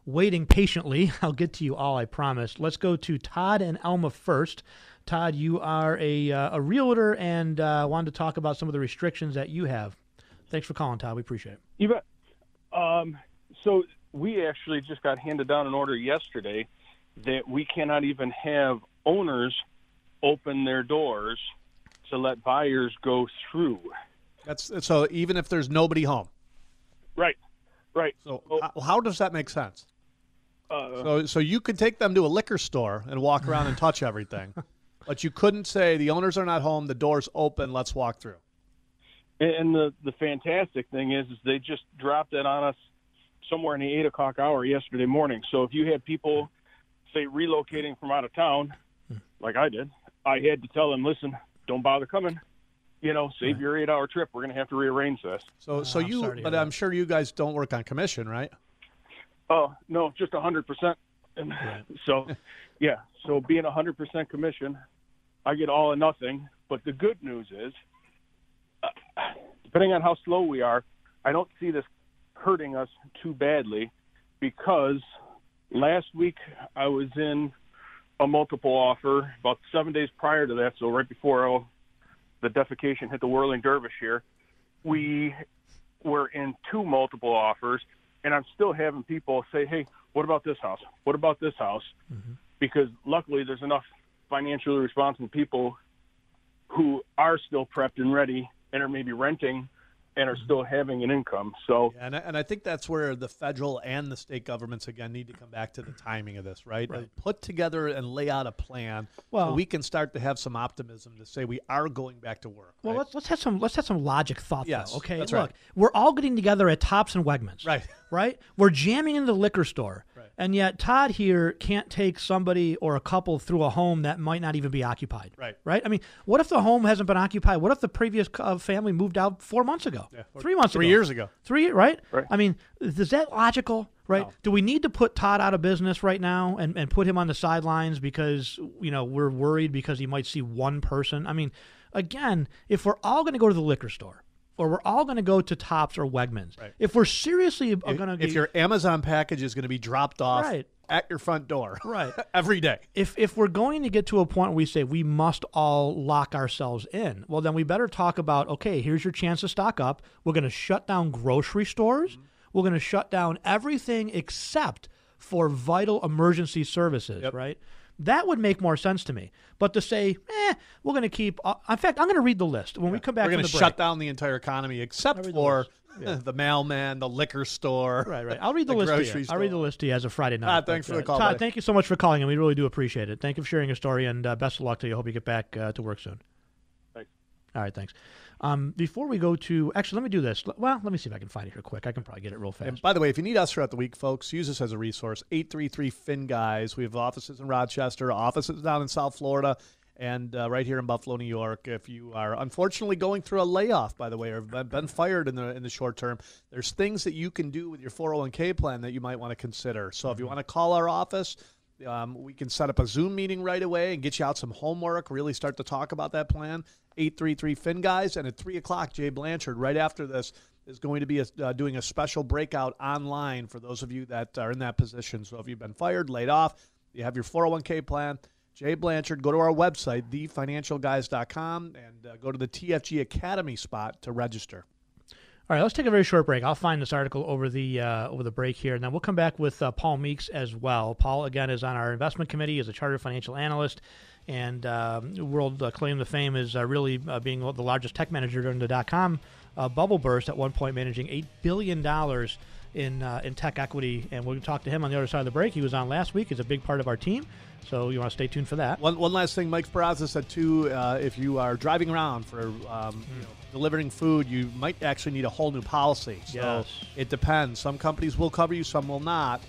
waiting patiently. I'll get to you all, I promise. Let's go to Todd and Elma first. Todd, you are a, uh, a realtor and uh, wanted to talk about some of the restrictions that you have. Thanks for calling, Todd. We appreciate it. You bet. Um, so we actually just got handed down an order yesterday that we cannot even have owners open their doors to let buyers go through. That's so even if there's nobody home. Right. Right. So how, how does that make sense? Uh, So so you could take them to a liquor store and walk around and touch everything, but you couldn't say the owners are not home, the door's open, let's walk through. And the the fantastic thing is, is they just dropped it on us somewhere in the eight o'clock hour yesterday morning. So if you had people say relocating from out of town, like I did, I had to tell them, listen, don't bother coming. You know, save your eight hour trip. We're going to have to rearrange this. So so you but I'm sure you guys don't work on commission, right? Oh no, just a hundred percent. And so, yeah. So being a hundred percent commission, I get all or nothing. But the good news is, uh, depending on how slow we are, I don't see this hurting us too badly because last week I was in a multiple offer about seven days prior to that. So right before all the defecation hit the whirling dervish here, we were in two multiple offers, and I'm still having people say, "Hey, what about this house? What about this house?" Because luckily, there's enough financially responsible people who are still prepped and ready and are maybe renting and are mm-hmm. still having an income. So And I, and I think that's where the federal and the state governments again need to come back to the timing of this, right? Right. Put together and lay out a plan Well- so we can start to have some optimism to say we are going back to work. Well, right? let's let's have some let's have some logic thought. Yes, though, okay. that's Look, right. we're all getting together at Tops and Wegmans. Right. Right. We're jamming in the liquor store. Right. And yet Todd here can't take somebody or a couple through a home that might not even be occupied. Right. Right. I mean, what if the home hasn't been occupied? What if the previous uh, family moved out four months ago? Yeah, or Three months three ago. years ago. Three. Right. Right. I mean, is that logical? Right. Do we need to put Todd out of business right now and, and put him on the sidelines because you know we're worried because he might see one person? I mean, again, if we're all going to go to the liquor store or we're all going to go to Tops or Wegmans, Right. if we're seriously going to if your Amazon package is going to be dropped off Right. at your front door right every day. if if we're going to get to a point where we say we must all lock ourselves in, well then we better talk about okay, here's your chance to stock up. We're going to shut down grocery stores. Mm-hmm. We're going to shut down everything except for vital emergency services, right? That would make more sense to me. But to say, eh, we're going to keep. Uh, in fact, I'm going to read the list when we come back. We're going to to shut down the entire economy except read the for list. the mailman, the liquor store. Right, right. I'll read the, list to you. store. I'll read the list to you as a Friday night. Ah, thanks But, for the uh, call, Todd, buddy. thank you so much for calling, and we really do appreciate it. Thank you for sharing your story, and uh, best of luck to you. I hope you get back uh, to work soon. Thanks. All right, thanks. Um, before we go to, actually, let me do this. Well, let me see if I can find it here quick. I can probably get it real fast. And by the way, if you need us throughout the week, folks, use us as a resource. 833 Fin Guys. We have offices in Rochester, offices down in South Florida, and uh, right here in Buffalo, New York. If you are unfortunately going through a layoff, by the way, or have been- been fired in the in the short term, there's things that you can do with your 401k plan that you might want to consider. So if you want to call our office, um, we can set up a Zoom meeting right away and get you out some homework. Really start to talk about that plan. 833 Fin Guys, and at 3 o'clock, Jay Blanchard, right after this, is going to be a, uh, doing a special breakout online for those of you that are in that position. So if you've been fired, laid off, you have your 401k plan, Jay Blanchard, go to our website, thefinancialguys.com, and uh, go to the TFG Academy spot to register. All right, let's take a very short break. I'll find this article over the uh, over the break here, and then we'll come back with uh, Paul Meeks as well. Paul again is on our investment committee as a chartered financial analyst, and um, world uh, claim to fame is uh, really uh, being the largest tech manager during the dot com uh, bubble burst. At one point, managing eight billion dollars in uh, in tech equity, and we'll talk to him on the other side of the break. He was on last week; he's a big part of our team, so you want to stay tuned for that. One, one last thing, Mike Peraza said too. Uh, if you are driving around for um, you know, delivering food, you might actually need a whole new policy. So Yes. it depends. Some companies will cover you, some will not.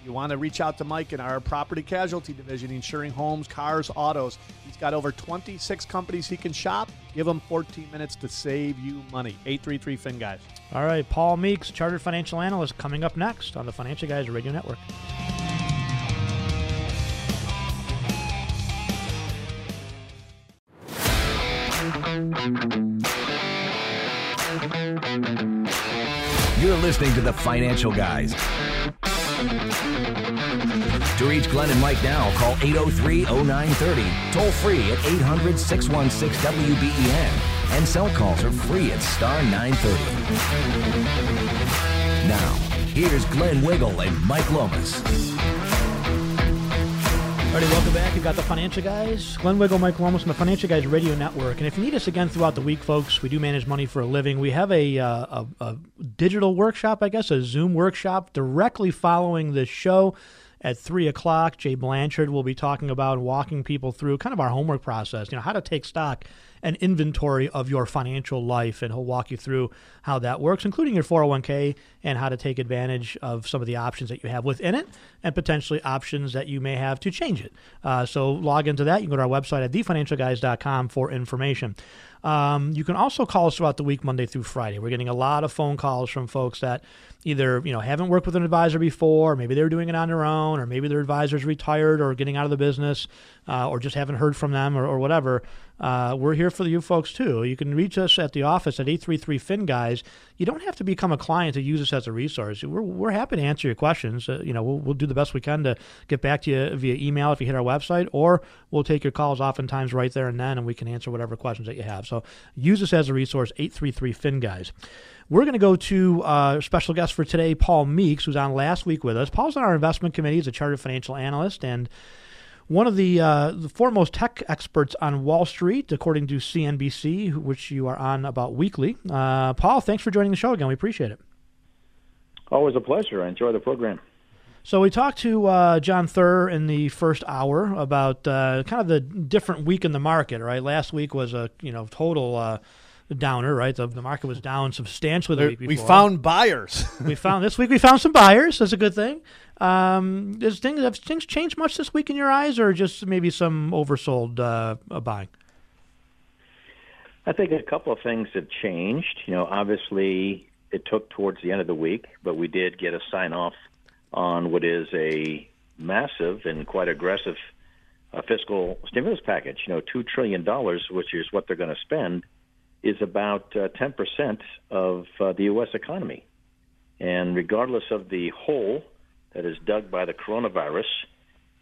If you want to reach out to Mike in our property casualty division, insuring homes, cars, autos, he's got over 26 companies he can shop. Give him 14 minutes to save you money. 833 Fin Guys. All right, Paul Meeks, chartered financial analyst, coming up next on the Financial Guys Radio Network. You're listening to the Financial Guys. To reach Glenn and Mike now, call 803 0930, toll free at 800 616 WBEN, and cell calls are free at star 930. Now, here's Glenn Wiggle and Mike Lomas. All right, welcome back. You've got the Financial Guys, Glenn Wiggle, Mike Lomas, and the Financial Guys Radio Network. And if you need us again throughout the week, folks, we do manage money for a living. We have a, uh, a, a digital workshop, I guess, a Zoom workshop directly following this show at 3 o'clock. Jay Blanchard will be talking about walking people through kind of our homework process, you know, how to take stock and inventory of your financial life. And he'll walk you through how that works, including your 401k and how to take advantage of some of the options that you have within it and potentially options that you may have to change it. Uh, so log into that. You can go to our website at thefinancialguys.com for information. Um, you can also call us throughout the week, Monday through Friday. We're getting a lot of phone calls from folks that either you know haven't worked with an advisor before, or maybe they're doing it on their own, or maybe their advisor's retired or getting out of the business, uh, or just haven't heard from them or, or whatever. Uh, we're here for you folks too. You can reach us at the office at 833 Fin Guys. You don't have to become a client to use us as a resource. We're, we're happy to answer your questions. Uh, you know, we'll, we'll do the best we can to get back to you via email if you hit our website, or we'll take your calls oftentimes right there and then, and we can answer whatever questions that you have. So use us as a resource, 833 Fin Guys. We're going to go to uh, special guest for today, Paul Meeks, who's on last week with us. Paul's on our investment committee. He's a chartered financial analyst and one of the, uh, the foremost tech experts on Wall Street, according to CNBC, which you are on about weekly. Uh, Paul, thanks for joining the show again. We appreciate it. Always a pleasure. I enjoy the program. So we talked to uh, John Thur in the first hour about uh, kind of the different week in the market. Right, last week was a you know total uh, downer. Right, the, the market was down substantially the There- week we found buyers. we found this week we found some buyers. That's a good thing. Um, does things have things changed much this week in your eyes, or just maybe some oversold uh, uh, buying? I think a couple of things have changed. You know, obviously it took towards the end of the week, but we did get a sign off on what is a massive and quite aggressive uh, fiscal stimulus package. You know, two trillion dollars, which is what they're going to spend, is about uh, ten percent of uh, the U.S. economy. And regardless of the hole that is dug by the coronavirus,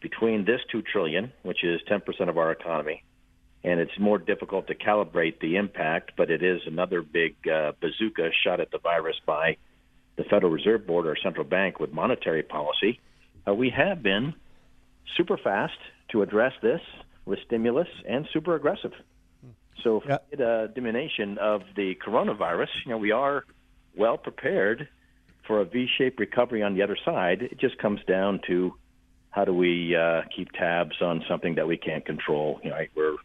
between this two trillion, which is ten percent of our economy, and it's more difficult to calibrate the impact, but it is another big uh, bazooka shot at the virus by the Federal Reserve Board or central bank with monetary policy. Uh, we have been super fast to address this with stimulus and super aggressive. So, for a diminution of the coronavirus, you know, we are well prepared for a V-shaped recovery on the other side. It just comes down to how do we uh, keep tabs on something that we can't control. You know, right? we're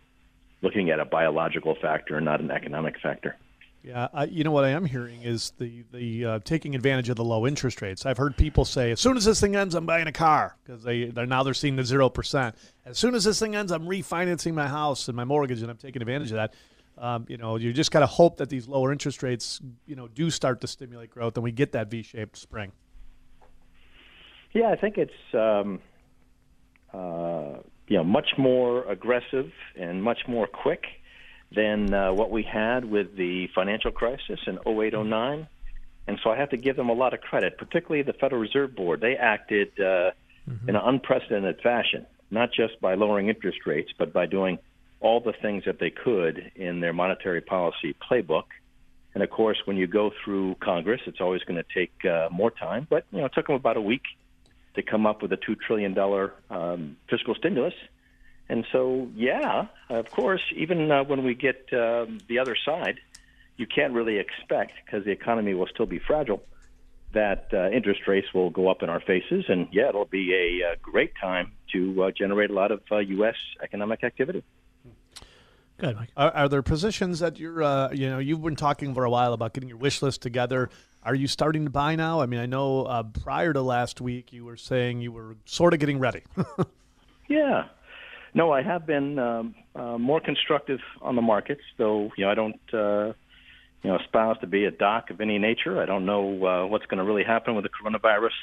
looking at a biological factor and not an economic factor. Yeah, I, you know what I am hearing is the the uh, taking advantage of the low interest rates. I've heard people say, as soon as this thing ends, I'm buying a car because they they're now they're seeing the zero percent. As soon as this thing ends, I'm refinancing my house and my mortgage, and I'm taking advantage of that. Um, you know, you just got to hope that these lower interest rates, you know, do start to stimulate growth, and we get that V-shaped spring. Yeah, I think it's um, uh, you know much more aggressive and much more quick than uh, what we had with the financial crisis in 0809. And so I have to give them a lot of credit, particularly the Federal Reserve Board. They acted uh, in an unprecedented fashion, not just by lowering interest rates, but by doing all the things that they could in their monetary policy playbook. And of course, when you go through Congress, it's always going to take uh, more time. But you know, it took them about a week to come up with a two trillion dollar um, fiscal stimulus. And so, yeah, of course, even uh, when we get um, the other side, you can't really expect because the economy will still be fragile that uh, interest rates will go up in our faces. And yeah, it'll be a, uh great time to uh, generate a lot of uh, U.S. economic activity. Good, Mike. Are, are there positions that you're, uh, you know, you've been talking for a while about getting your wish list together. Are you starting to buy now? I mean, I know uh, prior to last week you were saying you were sort of getting ready. Yeah. No, I have been um, uh, more constructive on the markets, though. You know, I don't, uh, you know, espouse to be a doc of any nature. I don't know uh, what's going to really happen with the coronavirus,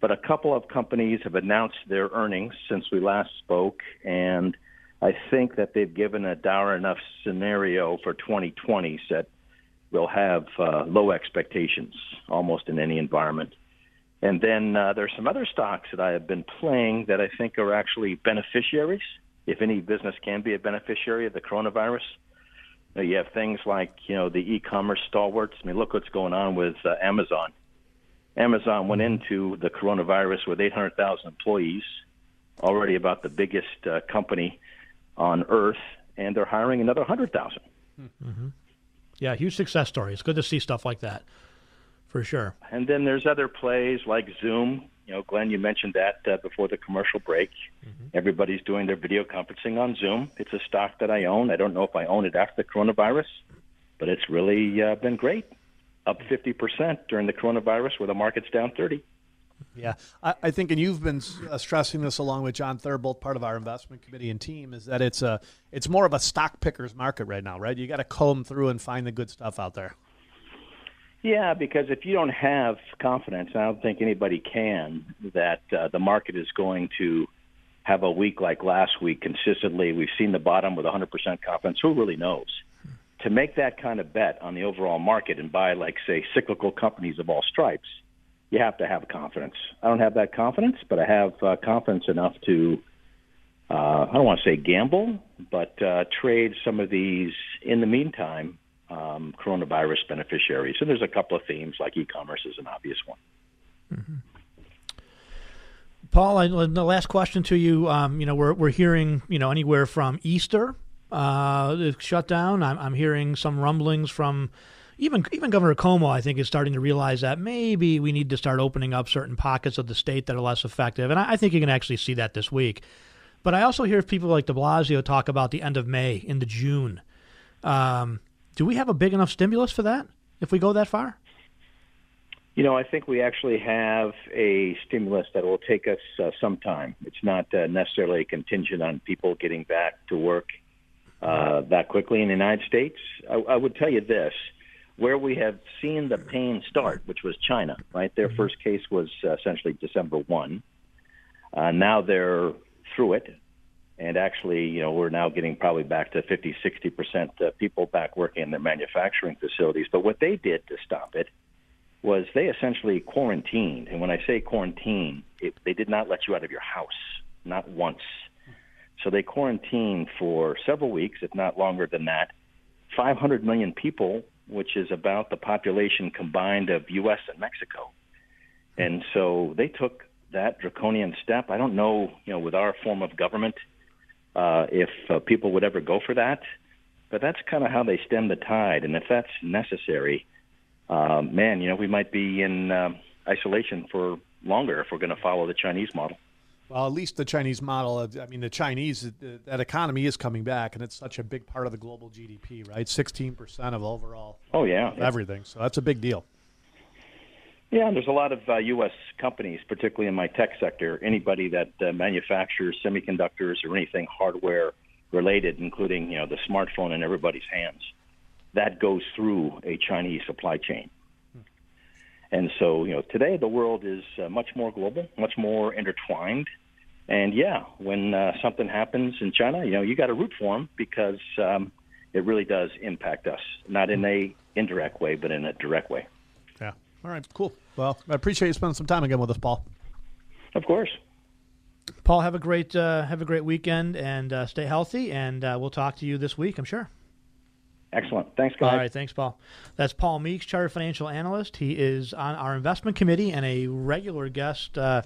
but a couple of companies have announced their earnings since we last spoke, and I think that they've given a dour enough scenario for 2020 that we'll have uh, low expectations almost in any environment. And then uh, there's some other stocks that I have been playing that I think are actually beneficiaries, if any business can be a beneficiary of the coronavirus. Uh, you have things like, you know, the e-commerce stalwarts. I mean, look what's going on with uh, Amazon. Amazon went into the coronavirus with 800,000 employees, already about the biggest uh, company on earth, and they're hiring another 100,000. hmm Yeah, huge success story. It's good to see stuff like that, for sure. And then there's other plays like Zoom. You know, Glenn, you mentioned that uh, before the commercial break. Everybody's doing their video conferencing on Zoom. It's a stock that I own. I don't know if I own it after the coronavirus, but it's really uh, been great. Up 50% during the coronavirus where the market's down 30. Yeah, I, I think, and you've been uh, stressing this along with John Thur, both part of our investment committee and team, is that it's a it's more of a stock pickers market right now, right? You got to comb through and find the good stuff out there. Yeah, because if you don't have confidence, I don't think anybody can, that uh, the market is going to have a week like last week consistently. We've seen the bottom with 100% confidence. Who really knows? To make that kind of bet on the overall market and buy, like, say, cyclical companies of all stripes, you have to have confidence. I don't have that confidence, but I have uh, confidence enough to, uh, I don't want to say gamble, but uh, trade some of these in the meantime um, coronavirus beneficiaries. And there's a couple of themes, like e-commerce is an obvious one. Paul, I, the last question to you. Um, you know, we're we're hearing you know anywhere from Easter uh, shutdown. I'm, I'm hearing some rumblings from even even Governor Cuomo. I think is starting to realize that maybe we need to start opening up certain pockets of the state that are less effective, and I, I think you can actually see that this week. But I also hear people like De Blasio talk about the end of May into June. Um, do we have a big enough stimulus for that if we go that far? You know, I think we actually have a stimulus that will take us uh, some time. It's not uh, necessarily contingent on people getting back to work uh, that quickly in the United States. I, I would tell you this where we have seen the pain start, which was China, right? Their first case was uh, essentially December 1. Uh, now they're through it. And actually, you know, we're now getting probably back to 50, 60% uh, people back working in their manufacturing facilities. But what they did to stop it was they essentially quarantined. And when I say quarantine, it, they did not let you out of your house, not once. So they quarantined for several weeks, if not longer than that. 500 million people, which is about the population combined of U.S. and Mexico. And so they took that draconian step. I don't know, you know, with our form of government, uh, if uh, people would ever go for that, but that's kind of how they stem the tide. And if that's necessary, uh, man, you know, we might be in um isolation for longer if we're going to follow the Chinese model. Well, at least the Chinese model. I mean, the Chinese uh, that economy is coming back, and it's such a big part of the global GDP, right? Sixteen percent of overall. Oh, yeah. everything. So that's a big deal. Yeah, there's a lot of uh, U.S. companies, particularly in my tech sector. Anybody that uh, manufactures semiconductors or anything hardware related, including you know the smartphone in everybody's hands, that goes through a Chinese supply chain. And so, you know, today the world is uh, much more global, much more intertwined. And yeah, when uh, something happens in China, you know, you got to root for them because um, it really does impact us, not in a indirect way, but in a direct way. Yeah. All right, cool. Well, I appreciate you spending some time again with us, Paul. Of course. Paul, have a great uh, have a great weekend and uh, stay healthy. And uh, we'll talk to you this week, I'm sure. Excellent. Thanks, guys. All right, thanks, Paul. That's Paul Meeks, Charter Financial Analyst. He is on our investment committee and a regular guest uh,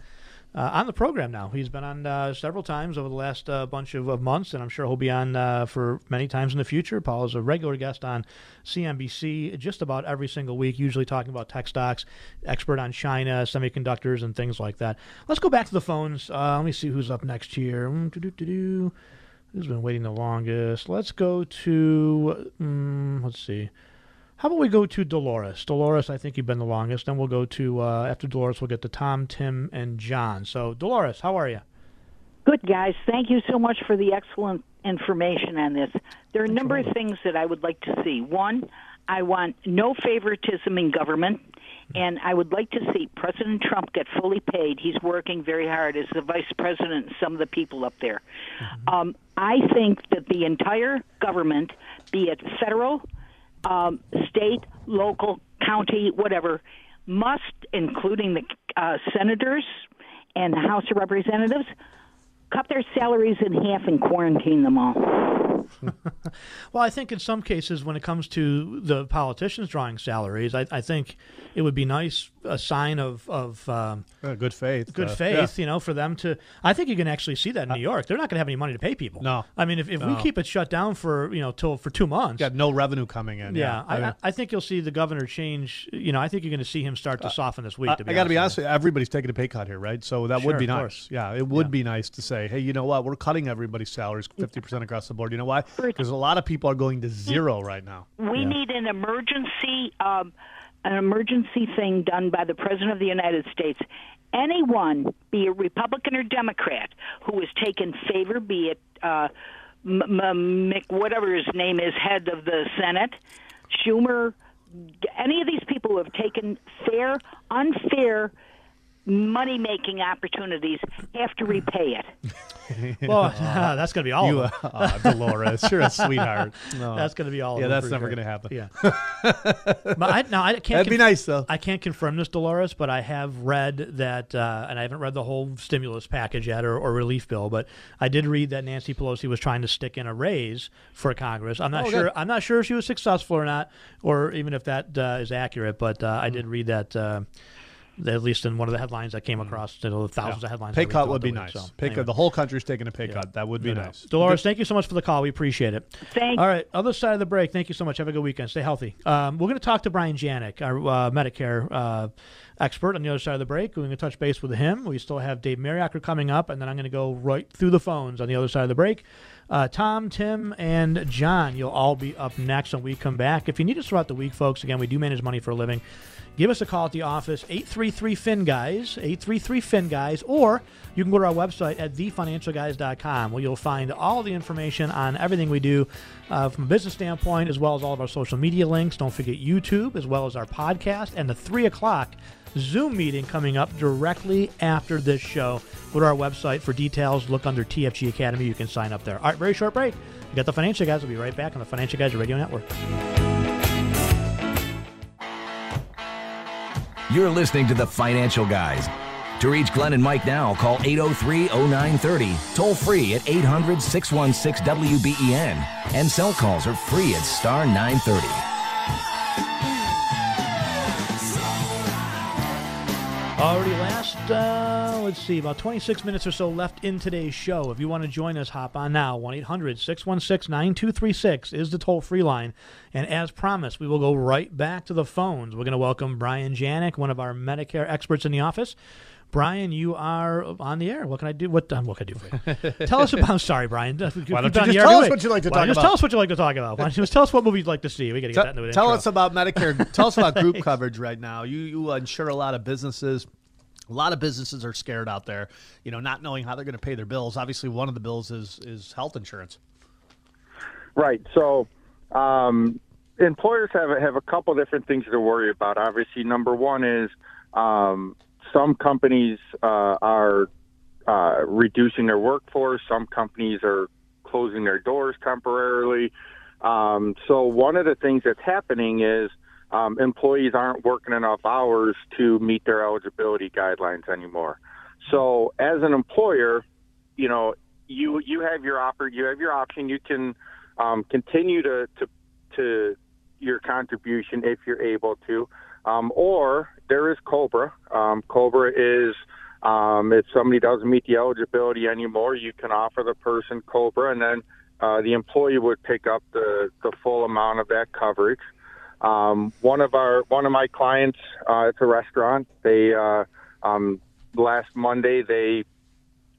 uh, on the program now. He's been on uh, several times over the last uh, bunch of, of, months, and I'm sure he'll be on uh, for many times in the future. Paul is a regular guest on CNBC just about every single week, usually talking about tech stocks, expert on China, semiconductors, and things like that. Let's go back to the phones. Uh, let me see who's up next here. Mm, Who's been waiting the longest? Let's go to, um, let's see. How about we go to Dolores? Dolores, I think you've been the longest. Then we'll go to, uh, after Dolores, we'll get to Tom, Tim, and John. So, Dolores, how are you? Good, guys. Thank you so much for the excellent information on this. There are a number of things that I would like to see. One, I want no favoritism in government. And I would like to see President Trump get fully paid. He's working very hard as the vice president and some of the people up there. Mm-hmm. Um, I think that the entire government, be it federal, um, state, local, county, whatever, must, including the uh, senators and the House of Representatives, cut their salaries in half and quarantine them all. well, I think in some cases, when it comes to the politicians drawing salaries, I, I think it would be nice a sign of of um, uh, good faith, good uh, faith. yeah. You know, for them to. I think you can actually see that in New York. They're not going to have any money to pay people. No, I mean, if, if we keep it shut down for you know till for two months, Got no revenue coming in. yeah, I, mean- I, I think you'll see the governor change. You know, I think you're going to see him start to soften this week. I, to be I got to be honest honest, with you, everybody's taking a pay cut here, right? So that Sure, would be nice. course. Yeah, it would be nice to say, hey, you know what? We're cutting everybody's salaries 50% across the board. You know why? Because a lot of people are going to zero right now. We need an emergency, um, an emergency thing done by the President of the United States. Anyone, be it Republican or Democrat, who has taken favor, be it uh, M- M- Mick, whatever his name is, head of the Senate, Schumer, any of these people who have taken fair, unfair money making opportunities have to repay it. Well, that's going to be all You, of them. uh, Dolores, you're a sweetheart. No. That's going to be all. Yeah, of that's never sure. gonna happen. Yeah. but I, no, I can't. That'd be nice, though. I can't confirm this, Dolores, but I have read that, uh, and I haven't read the whole stimulus package yet or, or relief bill, but I did read that Nancy Pelosi was trying to stick in a raise for Congress. I'm not Oh, sure. good. I'm not sure if she was successful or not, or even if that uh, is accurate. But uh. I did read that. At least in one of the headlines that came across, you know, the thousands. Yeah. of headlines. Pay cut would be week, nice. so, Pay anyway. cut. The whole country's taking a pay cut. That would be No doubt. nice. Dolores, thank you so much for the call. We appreciate it. Thank you. All right, other side of the break. Thank you so much. Have a good weekend. Stay healthy. Um, we're going to talk to Brian Janik, our uh, Medicare uh, expert on the other side of the break. We're going to touch base with him. We still have Dave Mariacker coming up, and then I'm going to go right through the phones on the other side of the break. Uh, Tom, Tim, and John, you'll all be up next when we come back. If you need us throughout the week, folks, again, we do manage money for a living. Give us a call at the office, 833 FIN Guys, 833 FIN Guys, or you can go to our website at thefinancialguys.com where you'll find all the information on everything we do uh, from a business standpoint, as well as all of our social media links. Don't forget YouTube, as well as our podcast, and the 3 o'clock Zoom meeting coming up directly after this show. Go to our website for details. Look under TFG Academy. You can sign up there. All right, very short break. We got the Financial Guys. We'll be right back on the Financial Guys Radio Network. You're listening to the Financial Guys. To reach Glenn and Mike now, call 803 0930, toll free at 800 616 WBEN, and cell calls are free at star 930. Already last, uh, let's see, about 26 minutes or so left in today's show. If you want to join us, hop on now. 1 800 616 9236 is the toll free line. And as promised, we will go right back to the phones. We're going to welcome Brian Janik, one of our Medicare experts in the office. Brian, you are on the air. What can I do? What, um, what can I do for you? tell us about. Sorry, Brian. Why don't you just tell us what you'd like to talk just about? Tell us what you like to talk about. Why don't you just tell us what movie you'd like to see? We got to get Tell, that into an tell intro. us about Medicare. tell us about group coverage right now. You you insure a lot of businesses. A lot of businesses are scared out there, you know, not knowing how they're going to pay their bills. Obviously, one of the bills is is health insurance. Right. So, um, employers have have a couple different things to worry about. Obviously, number one is um, some companies uh, are uh, reducing their workforce. Some companies are closing their doors temporarily. Um, so, one of the things that's happening is um, employees aren't working enough hours to meet their eligibility guidelines anymore. So, as an employer, you know, you you have your offer, you have your option. You can um, continue to, to to your contribution if you're able to, um, or there is Cobra. Um, Cobra is um, if somebody doesn't meet the eligibility anymore, you can offer the person Cobra, and then uh, the employee would pick up the the full amount of that coverage. Um, one of our one of my clients, uh, it's a restaurant. They uh, um, last Monday they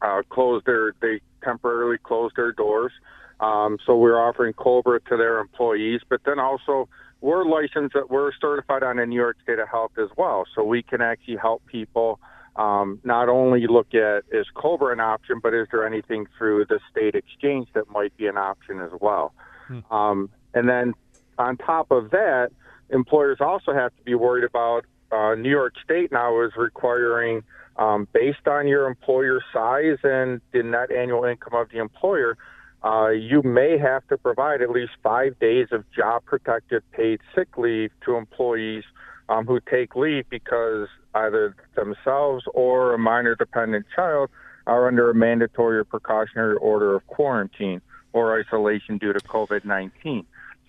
uh, closed their they temporarily closed their doors. Um, so we're offering Cobra to their employees, but then also we're licensed, we're certified on the New York State of Health as well, so we can actually help people um, not only look at is Cobra an option, but is there anything through the state exchange that might be an option as well? Hmm. Um, and then on top of that, employers also have to be worried about uh, New York State now is requiring, um, based on your employer size and the net annual income of the employer, uh, you may have to provide at least five days of job protected paid sick leave to employees um, who take leave because either themselves or a minor dependent child are under a mandatory or precautionary order of quarantine or isolation due to COVID 19.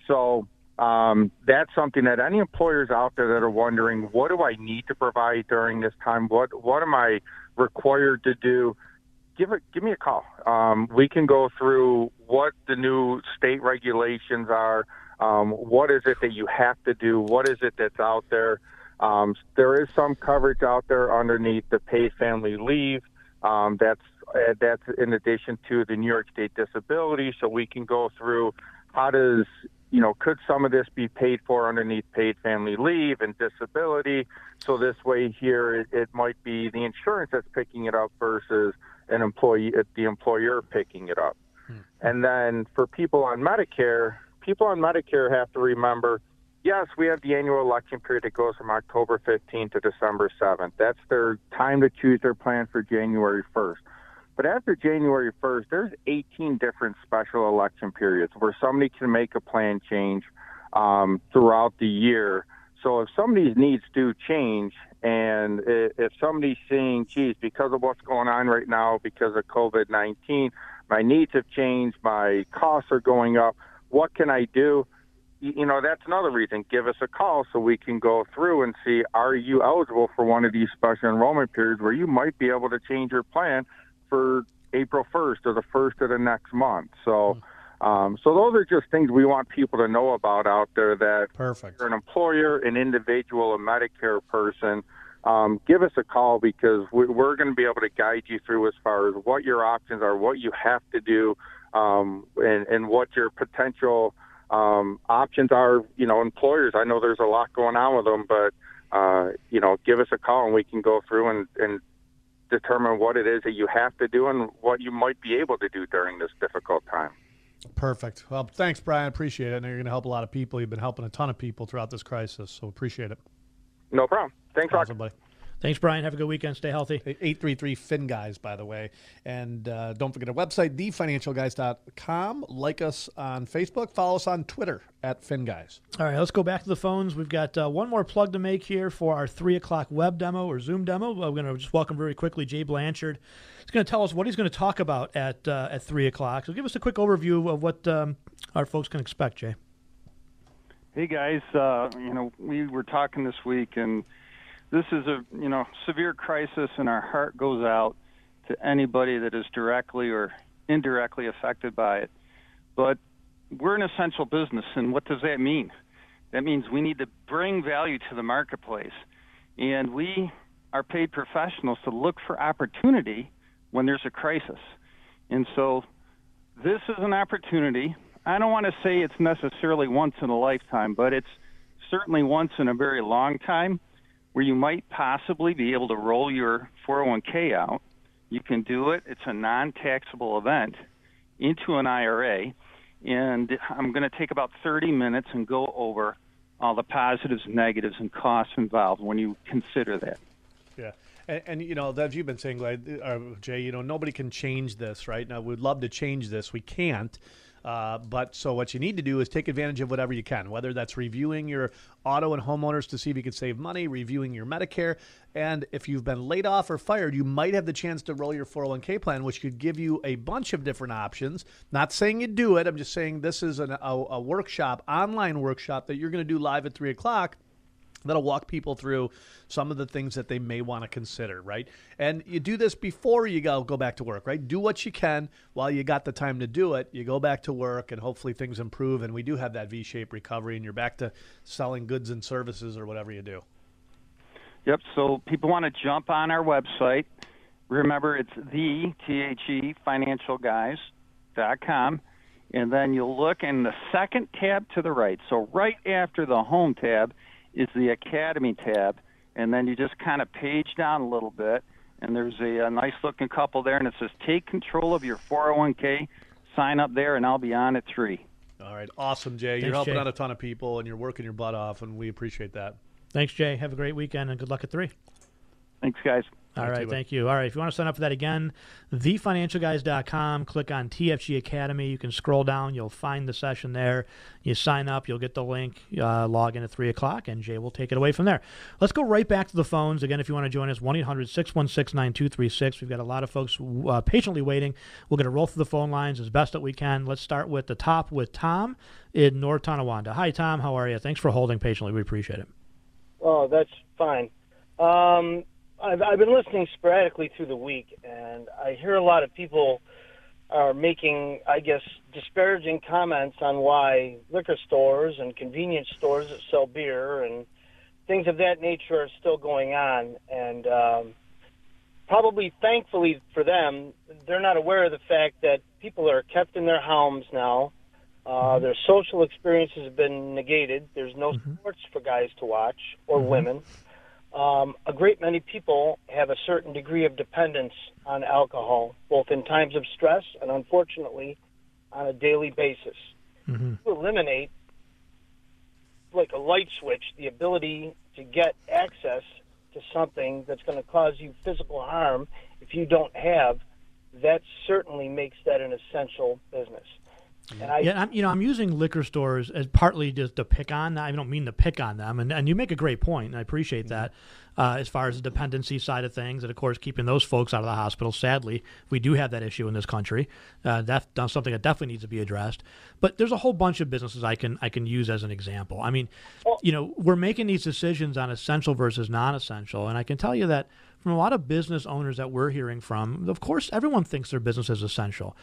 So um, that's something that any employers out there that are wondering, what do I need to provide during this time? What what am I required to do? Give it, give me a call. Um, we can go through what the new state regulations are. Um, what is it that you have to do? What is it that's out there? Um, there is some coverage out there underneath the paid family leave. Um, that's uh, that's in addition to the New York State disability. So we can go through how does you know could some of this be paid for underneath paid family leave and disability? So this way here it, it might be the insurance that's picking it up versus an employee the employer picking it up. Hmm. And then for people on Medicare, people on Medicare have to remember yes, we have the annual election period that goes from October 15th to December 7th. That's their time to choose their plan for January 1st. But after January 1st, there's 18 different special election periods where somebody can make a plan change um, throughout the year. So if somebody's needs do change, and if somebody's saying, geez, because of what's going on right now, because of COVID 19, my needs have changed, my costs are going up, what can I do? You know, that's another reason. Give us a call so we can go through and see are you eligible for one of these special enrollment periods where you might be able to change your plan for April 1st or the 1st of the next month. So, um, so those are just things we want people to know about out there that Perfect. you're an employer, an individual, a Medicare person, um, give us a call because we, we're going to be able to guide you through as far as what your options are, what you have to do, um, and, and what your potential um, options are. You know, employers, I know there's a lot going on with them, but, uh, you know, give us a call and we can go through and, and determine what it is that you have to do and what you might be able to do during this difficult time. Perfect. Well, thanks, Brian. Appreciate it. I know you're going to help a lot of people. You've been helping a ton of people throughout this crisis, so appreciate it. No problem. Thanks, awesome, buddy. Thanks, Brian. Have a good weekend. Stay healthy. 833 Fin Guys, by the way. And uh, don't forget our website, thefinancialguys.com. Like us on Facebook. Follow us on Twitter at Fin Guys. All right, let's go back to the phones. We've got uh, one more plug to make here for our 3 o'clock web demo or Zoom demo. We're going to just welcome very quickly Jay Blanchard. He's going to tell us what he's going to talk about at uh, at 3 o'clock. So give us a quick overview of what um, our folks can expect, Jay. Hey guys, uh, you know we were talking this week, and this is a you know severe crisis, and our heart goes out to anybody that is directly or indirectly affected by it. But we're an essential business, and what does that mean? That means we need to bring value to the marketplace, and we are paid professionals to look for opportunity when there's a crisis. And so this is an opportunity. I don't want to say it's necessarily once in a lifetime, but it's certainly once in a very long time where you might possibly be able to roll your 401k out. You can do it, it's a non taxable event into an IRA. And I'm going to take about 30 minutes and go over all the positives, negatives, and costs involved when you consider that. Yeah. And, and you know, as you've been saying, uh, Jay, you know, nobody can change this, right? Now, we'd love to change this. We can't. Uh, but so what you need to do is take advantage of whatever you can, whether that's reviewing your auto and homeowners to see if you can save money, reviewing your Medicare, and if you've been laid off or fired, you might have the chance to roll your 401k plan, which could give you a bunch of different options. Not saying you do it. I'm just saying this is an, a, a workshop, online workshop that you're going to do live at three o'clock that'll walk people through some of the things that they may want to consider, right? And you do this before you go go back to work, right? Do what you can while you got the time to do it. You go back to work and hopefully things improve and we do have that V-shaped recovery and you're back to selling goods and services or whatever you do. Yep. So people want to jump on our website. Remember, it's the T H E Financial Guys dot com, and then you'll look in the second tab to the right. So right after the Home tab is the Academy tab, and then you just kind of page down a little bit, and there's a, a nice looking couple there, and it says "Take control of your 401k." Sign up there, and I'll be on at three. All right, awesome, Jay. Thanks, you're helping Jay. out a ton of people and you're working your butt off, and we appreciate that. Thanks, Jay. Have a great weekend and good luck at three. Thanks, guys. All You right, too, bud. thank you. All right, if you want to sign up for that again, thefinancialguys.com, click on TFG Academy. You can scroll down, you'll find the session there. You sign up, you'll get the link, uh, log in at 3 o'clock, and Jay will take it away from there. Let's go right back to the phones. Again, if you want to join us, 1 800 616 9236. We've got a lot of folks uh, patiently waiting. We're going to roll through the phone lines as best that we can. Let's start with the top with Tom in North Tonawanda. Hi, Tom. How are you? Thanks for holding patiently. We appreciate it. Oh, that's fine. Um, I've, I've been listening sporadically through the week, and I hear a lot of people are making, I guess, disparaging comments on why liquor stores and convenience stores that sell beer and things of that nature are still going on. And um, probably, thankfully for them, they're not aware of the fact that people are kept in their homes now. Uh, their social experiences have been negated. There's no sports for guys to watch or women. Um, a great many people have a certain degree of dependence on alcohol, both in times of stress and, unfortunately, on a daily basis. To eliminate, like a light switch, the ability to get access to something that's going to cause you physical harm if you don't have, that certainly makes that an essential business. I, yeah, I'm, you know, I'm using liquor stores as partly just to pick on. I don't mean to pick on them, and, and you make a great point, and I appreciate that. Uh, as far as the dependency side of things, and of course, keeping those folks out of the hospital. Sadly, we do have that issue in this country. Uh, that's that's something that definitely needs to be addressed. But there's a whole bunch of businesses I can I can use as an example. I mean, you know, we're making these decisions on essential versus non-essential, and I can tell you that from a lot of business owners that we're hearing from, of course, everyone thinks their business is essential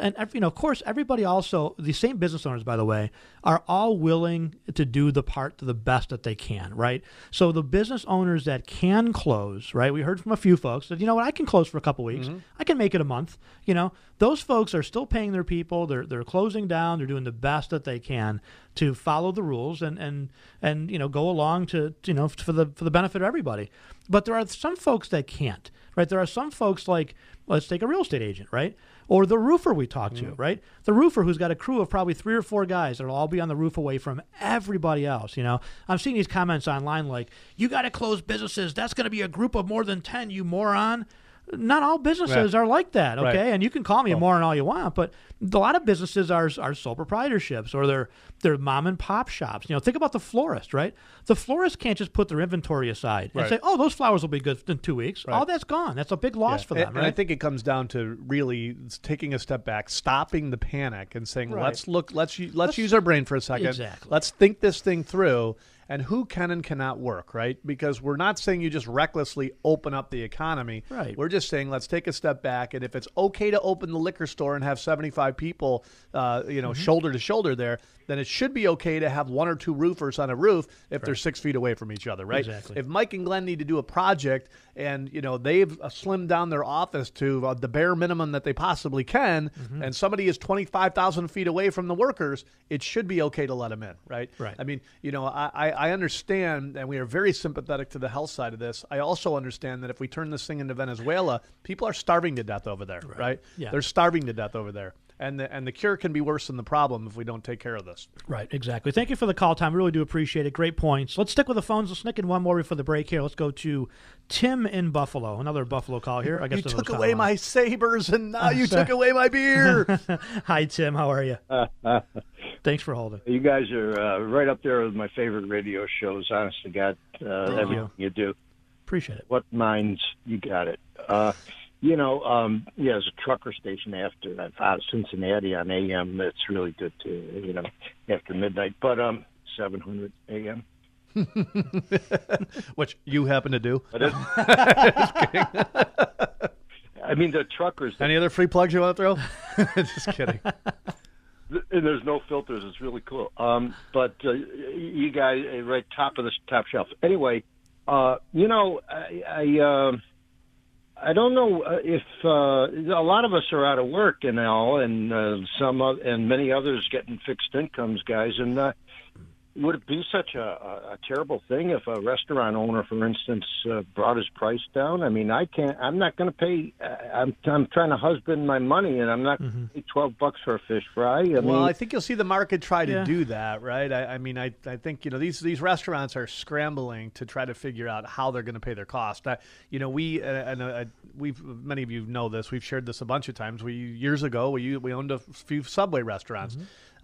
and you know, of course, everybody also the same business owners, by the way, are all willing to do the part to the best that they can, right? So the business owners that can close, right? We heard from a few folks that you know what, I can close for a couple weeks, mm-hmm. I can make it a month. You know, those folks are still paying their people. They're they're closing down. They're doing the best that they can to follow the rules and and and you know go along to you know for the for the benefit of everybody. But there are some folks that can't, right? There are some folks like let's take a real estate agent, right? Or the roofer we talked to, mm-hmm. right? The roofer who's got a crew of probably three or four guys that'll all be on the roof away from everybody else. You know, I'm seeing these comments online like, "You got to close businesses. That's going to be a group of more than ten, you moron." Not all businesses Right. are like that, okay? Right. And you can call me a moron all you want, but a lot of businesses are are sole proprietorships or they're they're mom and pop shops. You know, think about the florist, right? The florist can't just put their inventory aside and say, "Oh, those flowers will be good in two weeks." Right. All that's gone. That's a big loss Yeah. for them, and, right? I think it comes down to really taking a step back, stopping the panic, and saying, Right. "Let's look. Let's u- let's, use our brain for a second. Exactly. Let's think this thing through." And who can and cannot work, right? Because we're not saying you just recklessly open up the economy. Right. We're just saying let's take a step back, and if it's okay to open the liquor store and have seventy-five people, uh, you know, Mm-hmm. shoulder to shoulder there, then it should be okay to have one or two roofers on a roof if they're six feet away from each other, right? Exactly. If Mike and Glenn need to do a project and you know they've uh, slimmed down their office to uh, the bare minimum that they possibly can, Mm-hmm. and somebody is twenty five thousand feet away from the workers, it should be okay to let them in, right? Right. I mean, you know, I, I I understand, and we are very sympathetic to the health side of this. I also understand that if we turn this thing into Venezuela, people are starving to death over there, right? Yeah. They're starving to death over there. And the and the cure can be worse than the problem if we don't take care of this. Right, exactly. Thank you for the call, Tom. Really do appreciate it. Great points. Let's stick with the phones. Let's sneak in one more before the break here. Let's go to Tim in Buffalo. Another Buffalo call here. I guess you took away kinda my Sabres, and now long. you took away my beer. Hi, Tim. How are you? Thanks for holding. You guys are uh, right up there with my favorite radio shows. Honest to God, uh, Thank everything you. do. Appreciate it. What minds you got it? Uh, you know, um, yeah, there's a trucker station after out of Cincinnati on AM. That's really good too. You know, after midnight, but um, 700 AM. Which you happen to do. But it- Just kidding. I mean, the truckers. Any other free plugs you want to throw? Just kidding. and there's no filters. It's really cool. Um, but uh, you guys, uh, right top of the top shelf. Anyway, uh, you know, I I, um I don't know uh, if uh, a lot of us are out of work and all, and uh, some o- and many others getting fixed incomes, guys. And uh, would it be such a, a, a terrible thing if a restaurant owner, for instance, uh, brought his price down? I mean, I can't. I'm not going to pay. Uh, I'm I'm trying to husband my money, and I'm not going to pay twelve bucks for a fish fry. I well, mean, I think you'll see the market try to Yeah. do that, right? I, I mean, I, I think you know these these restaurants are scrambling to try to figure out how they're going to pay their cost. I, you know, we uh, and uh, we've many of you know this. We've shared this a bunch of times. We years ago we we owned a few Subway restaurants.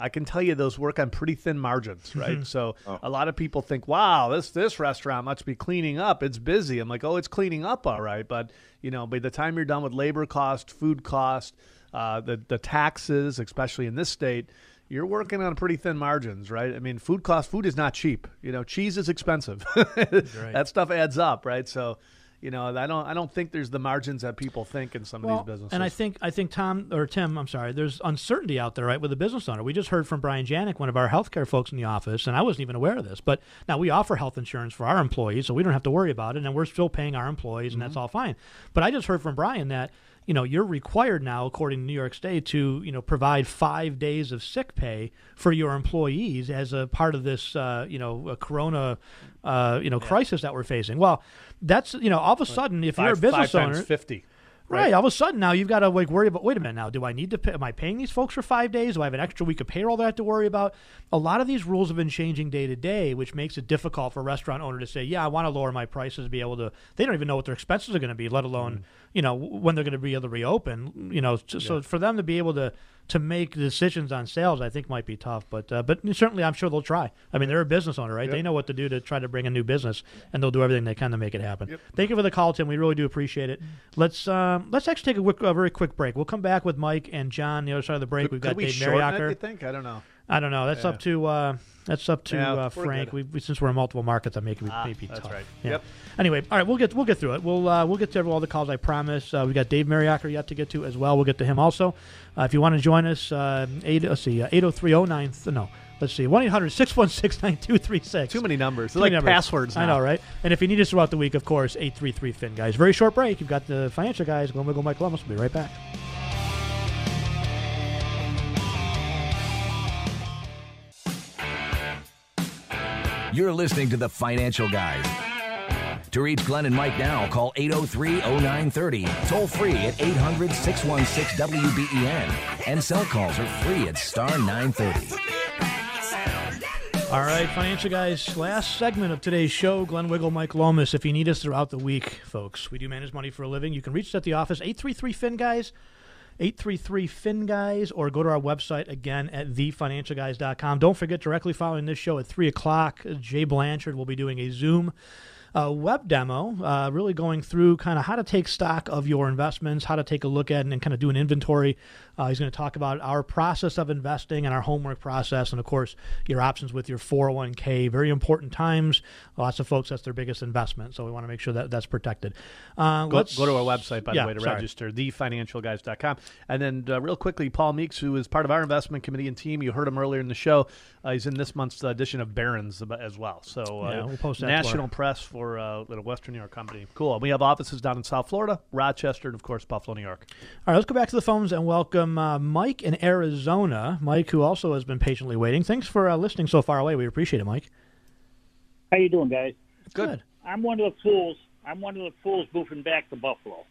I can tell you those work on pretty thin margins, right? Mhm. So Oh. a lot of people think, "Wow, this this restaurant must be cleaning up. It's busy." I'm like, "Oh, it's cleaning up, all right." But you know, by the time you're done with labor cost, food cost, uh, the the taxes, especially in this state, you're working on pretty thin margins, right? I mean, food cost, food is not cheap. You know, cheese is expensive. That stuff adds up, right? So. You know, I don't. I don't think there's the margins that people think in some Well, of these businesses. and I think I think Tom or Tim, I'm sorry, there's uncertainty out there, right, with the business owner. We just heard from Brian Janik, one of our healthcare folks in the office, and I wasn't even aware of this. But now we offer health insurance for our employees, so we don't have to worry about it, and we're still paying our employees, and that's all fine. But I just heard from Brian that you know you're required now, according to New York State, to you know provide five days of sick pay for your employees as a part of this uh, you know a Corona uh, you know crisis that we're facing. Well, that's you know all of a sudden if you're a business five times owner, 50, Right. right? All of a sudden now you've got to like worry about. Wait a minute. Now, do I need to? Pay, am I paying these folks for five days? Do I have an extra week of payroll that I have to worry about? A lot of these rules have been changing day to day, which makes it difficult for a restaurant owner to say, "Yeah, I want to lower my prices." Be able to. They don't even know what their expenses are going to be, let alone Mm. you know when they're going to be able to reopen. You know, so, so for them to be able to to make decisions on sales, I think might be tough. But uh, but certainly, I'm sure they'll try. I mean, they're a business owner, right? Yep. They know what to do to try to bring a new business, and they'll do everything they can to make it happen. Thank you for the call, Tim. We really do appreciate it. Let's um, let's actually take a, quick, a very quick break. We'll come back with Mike and John the other side of the break. Could- We've could got we Dave shorten it, you think? I don't know. I don't know. That's Yeah. up to uh, that's up to Yeah, uh, Frank. We, we, since we're in multiple markets, I make it Ah, maybe that's tough. right. Yeah. Yep. Anyway, all right, we'll get we'll get through it. We'll uh, we'll get to all the calls. I promise. Uh, we got Dave Mariacker yet to get to as well. We'll get to him also. Uh, if you want to join us, uh, eight let's see, eight zero three zero nine. No. Let's see, 1 800 616 9236. Too many numbers. They're many like passwords I know, right? And if you need us throughout the week, of course, 833 Fin, guys. Very short break. You've got the financial guys, Glenn Wiggle, Mike Lomas. We'll be right back. You're listening to the Financial Guys. To reach Glenn and Mike now, call 803 0930, toll free at 800 616 WBEN, and cell calls are free at star 930. All right, financial guys, last segment of today's show. Glenn Wiggle, Mike Lomas. If you need us throughout the week, folks, we do manage money for a living. You can reach us at the office, 833 Fin Guys, 833 Fin Guys, or go to our website again at thefinancialguys.com. Don't forget, directly following this show at 3 o'clock, Jay Blanchard will be doing a Zoom uh, web demo, uh, really going through kind of how to take stock of your investments, how to take a look at and, and kind of do an inventory. Uh, he's going to talk about our process of investing and our homework process, and of course, your options with your 401k. Very important times. Lots of folks, that's their biggest investment, so we want to make sure that that's protected. Uh, Go, let's- go to our website, by Yeah, the way, to sorry. register, thefinancialguys.com. And then, uh, real quickly, Paul Meeks, who is part of our investment committee and team, you heard him earlier in the show. Uh, he's in this month's edition of Barron's as well. So, uh, Yeah, we'll post that to our- national press for uh, little Western New York company. Cool. We have offices down in South Florida, Rochester, and of course, Buffalo, New York. All right, let's go back to the phones and welcome uh, Mike in Arizona. Mike, who also has been patiently waiting. Thanks for uh, listening so far away. We appreciate it, Mike. How you doing, guys? Good. I'm one of the fools. I'm one of the fools moving back to Buffalo.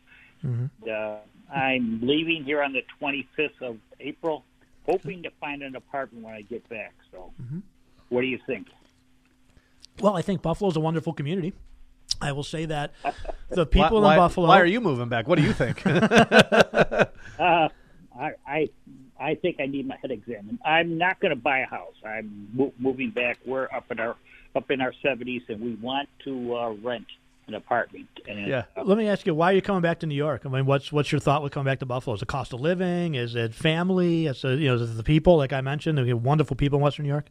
Mm-hmm. Uh, I'm leaving here on the 25th of April, hoping to find an apartment when I get back. So, what do you think? Well, I think Buffalo's a wonderful community. I will say that the people why, in Buffalo. Why are you moving back? What do you think? Uh, I, I I think I need my head examined. I'm not going to buy a house. I'm mo- moving back. We're up in our up in our 70s, and we want to uh, rent an apartment. And Yeah. Let me ask you, why are you coming back to New York? I mean, what's what's your thought with coming back to Buffalo? Is it cost of living? Is it family? Is it you know is it the people? Like I mentioned, we have wonderful people in Western New York.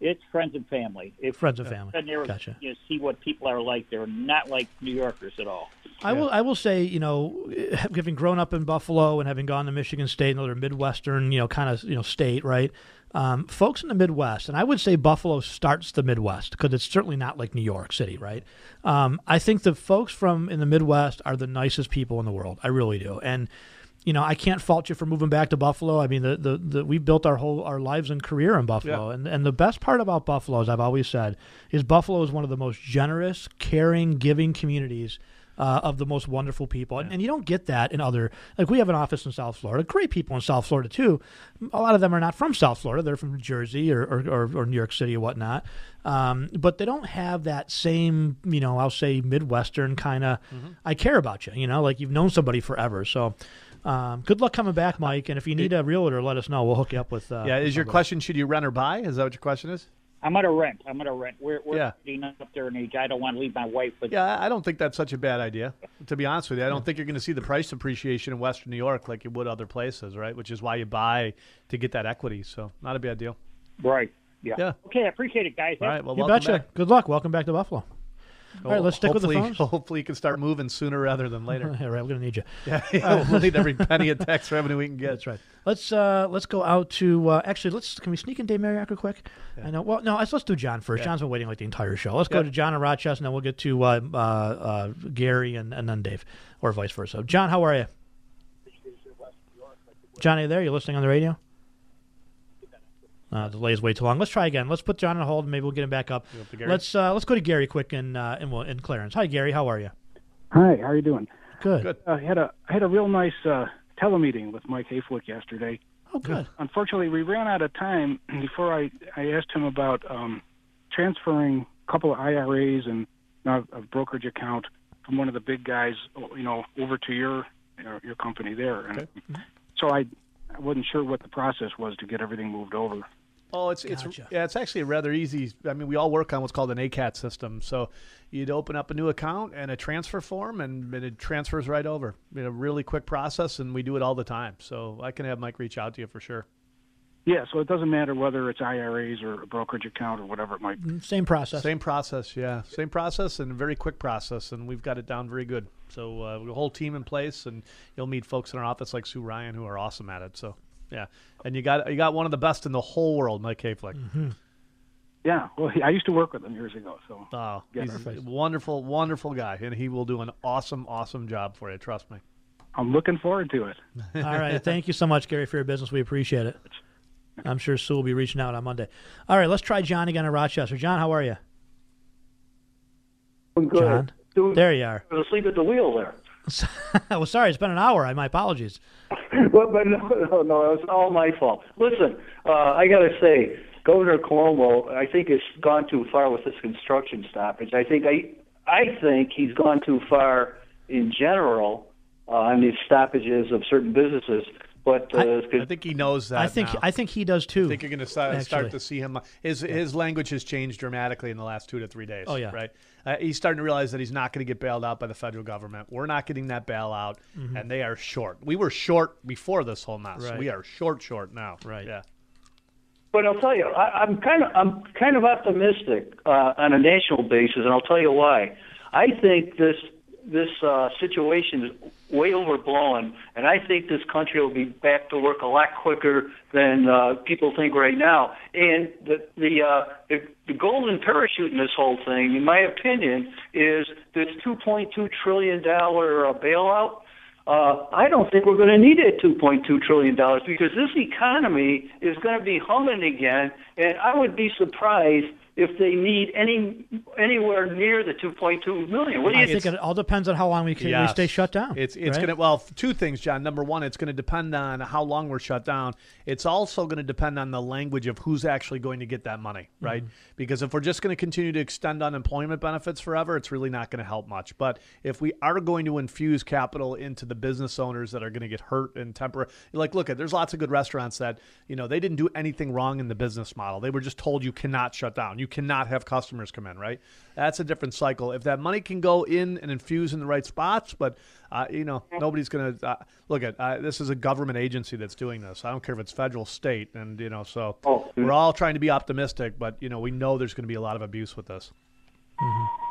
It's friends and family. If, Friends and family. And Gotcha. You know, see what people are like. They're not like New Yorkers at all. I will. I will say, you know, having grown up in Buffalo and having gone to Michigan State, another Midwestern, you know, kind of you know state, right? Um, folks in the Midwest, and I would say Buffalo starts the Midwest because it's certainly not like New York City, right? Um, I think the folks from in the Midwest are the nicest people in the world. I really do, and you know, I can't fault you for moving back to Buffalo. I mean, the the, the we built our whole our lives and career in Buffalo, Yeah. and and the best part about Buffalo, as I've always said, is Buffalo is one of the most generous, caring, giving communities. Uh, of the most wonderful people, and, and you don't get that in other. Like we have an office in South Florida, great people in South Florida too. A lot of them are not from South Florida; they're from Jersey or or, or, or New York City or whatnot. Um, but they don't have that same, you know, I'll say Midwestern kind of. I care about you, you know, like you've known somebody forever. So, um, good luck coming back, Mike. And if you need a realtor, let us know. We'll hook you up with. Uh, yeah, is your somebody. question should you rent or buy? Is that what your question is? I'm going to rent. I'm going to rent. We're, we're Yeah. getting up there in age. I don't want to leave my wife. But Yeah, I- I don't think that's such a bad idea. To be honest with you, I don't think you're going to see the price appreciation in Western New York like you would other places, right? Which is why you buy to get that equity. So not a bad deal. Right. Yeah. Yeah. Okay, I appreciate it, guys. All right. Well, You welcome betcha. back. Good luck. Welcome back to Buffalo. All right, let's stick with the phones. Hopefully, you can start moving sooner rather than later. All right, we're gonna need you. Yeah, Uh, we'll need every penny of tax revenue we can get. That's right. Let's uh, let's go out to uh, actually let's can we sneak in Dave real quick? I know. Well, no, let's let's do John first. Yeah. John's been waiting like the entire show. Let's go to John in Rochester, and then we'll get to uh, uh, uh, Gary and, and then Dave, or vice versa. John, how are you? John, are you there? You listening on the radio? Uh, the delay is way too long. Let's try again. Let's put John on hold, and maybe we'll get him back up. You up to Gary? Let's uh, let's go to Gary quick and uh, in, in Clarence. Hi, Gary. How are you? Hi, how are you doing? Good. Good. I had a I had a real nice uh, telemeeting with Mike Hayflick yesterday. Oh, good. Unfortunately, we ran out of time before I I asked him about um, transferring a couple of IRAs and uh, a brokerage account from one of the big guys, you know, over to your your, your company there. And so I I wasn't sure what the process was to get everything moved over. Oh, it's it's yeah, it's actually a rather easy. I mean, we all work on what's called an ACAT system. So you'd open up a new account and a transfer form, and, and it transfers right over. In a really quick process, and we do it all the time. So I can have Mike reach out to you for sure. Yeah, so it doesn't matter whether it's IRAs or a brokerage account or whatever it might be. Same process. Same process, yeah, same process, and a very quick process, and we've got it down very good. So uh, the whole team in place, and you'll meet folks in our office like Sue Ryan who are awesome at it. So yeah, and you got you got one of the best in the whole world, Mike Hayflick. Mm-hmm. Yeah, well, I used to work with him years ago, so. Oh, he's a wonderful, wonderful guy, and he will do an awesome, awesome job for you. Trust me. I'm looking forward to it. All right. Thank you so much, Gary, for your business. We appreciate it. I'm sure Sue will be reaching out on Monday. All right, let's try John again in Rochester. John, how are you? Good. John. There you are. Asleep at the wheel there. well, sorry, it's been an hour. My apologies. But, but no, no, no, was all my fault. Listen, uh, I got to say, Governor Cuomo, I think has gone too far with this construction stoppage. I think I, I think he's gone too far in general uh, on these stoppages of certain businesses. But uh, I think he knows that. I think now. I think he does too. I think you're going to start, start to see him. His his language has changed dramatically in the last two to three days. Oh, yeah. right. Uh, he's starting to realize that he's not going to get bailed out by the federal government. We're not getting that bailout, Mhm. and they are short. We were short before this whole mess. Right. We are short, short now. Right. Yeah. But I'll tell you, I, I'm kind of I'm kind of optimistic uh, on a national basis, and I'll tell you why. I think this this uh, situation is way overblown, and I think this country will be back to work a lot quicker than uh, people think right now. And the the, uh, the the golden parachute in this whole thing, in my opinion, is this 2.2 trillion dollar uh, bailout. Uh, I don't think we're going to need it 2.2 trillion dollars because this economy is going to be humming again, and I would be surprised if they need any anywhere near the 2.2 million. What do you I think it all depends on how long we can we stay shut down. It's it's right? going to well two things, John. Number one, it's going to depend on how long we're shut down. It's also going to depend on the language of who's actually going to get that money, right? Mm-hmm. Because if we're just going to continue to extend unemployment benefits forever, it's really not going to help much. But if we are going to infuse capital into the business owners that are going to get hurt and temporary, like look at there's lots of good restaurants that you know they didn't do anything wrong in the business model. They were just told you cannot shut down, you cannot have customers come in, right? That's a different cycle. If that money can go in and infuse in the right spots, but uh, you know nobody's going to uh, look at uh, this is a government agency that's doing this. I don't care if it's federal, state, and you know so we're all trying to be optimistic, but you know we know there's going to be a lot of abuse with this.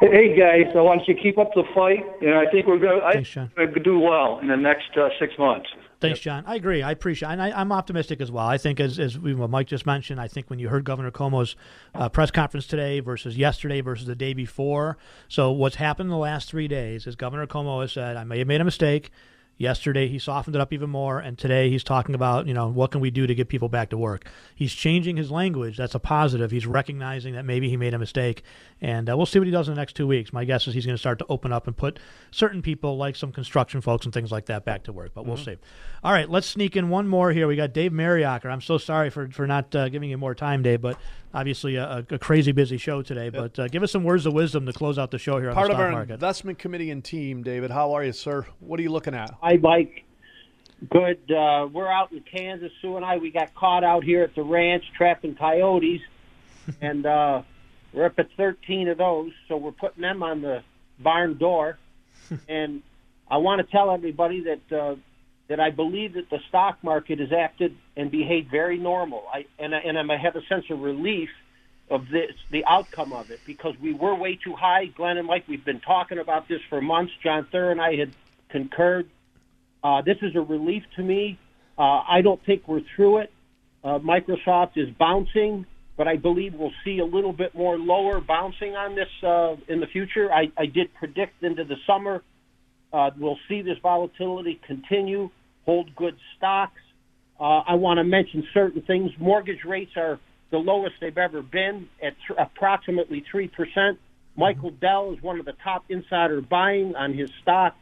Hey guys, I want you to keep up the fight, and I think we're going to do well in the next uh, six months. Thanks, John. I agree. I appreciate, and I, I'm optimistic as well. I think, as as we, what Mike just mentioned, I think when you heard Governor Cuomo's uh, press conference today versus yesterday versus the day before, so what's happened in the last three days is Governor Cuomo has said, "I may have made a mistake." Yesterday he softened it up even more, and today he's talking about, you know, what can we do to get people back to work. He's changing his language. That's a positive. He's recognizing that maybe he made a mistake, and uh, we'll see what he does in the next two weeks. My guess is he's going to start to open up and put certain people, like some construction folks and things like that, back to work. But we'll Mhm. see. All right, let's sneak in one more here. We got Dave Mariacker. I'm so sorry for for not uh, giving you more time, Dave, but obviously a, a crazy busy show today. But uh, give us some words of wisdom to close out the show here on Part the of our market. investment committee and team, David. How are you, sir? What are you looking at? Hi, Mike. Good. Uh, we're out in Kansas. Sue and I, we got caught out here at the ranch trapping coyotes, and uh, we're up at 13 of those. So we're putting them on the barn door. and I want to tell everybody that uh, that I believe that the stock market has acted and behaved very normal. I and I, and I have a sense of relief of this, the outcome of it, because we were way too high. Glenn and Mike, we've been talking about this for months. John Thur and I had concurred. Uh, this is a relief to me. Uh, I don't think we're through it. Uh, Microsoft is bouncing, but I believe we'll see a little bit more lower bouncing on this uh, in the future. I, I did predict into the summer uh, we'll see this volatility continue, hold good stocks. Uh, I want to mention certain things. Mortgage rates are the lowest they've ever been at th- approximately 3%. Michael Dell is one of the top insider buying on his stock.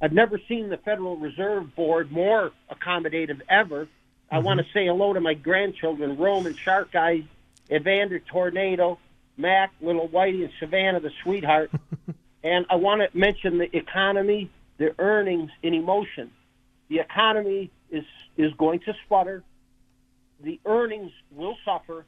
I've never seen the Federal Reserve Board more accommodative ever. I want to say hello to my grandchildren, Roman Shark Eyes, Evander Tornado, Mac, Little Whitey, and Savannah the Sweetheart. and I want to mention the economy, the earnings, and emotion. The economy is is going to sputter. The earnings will suffer,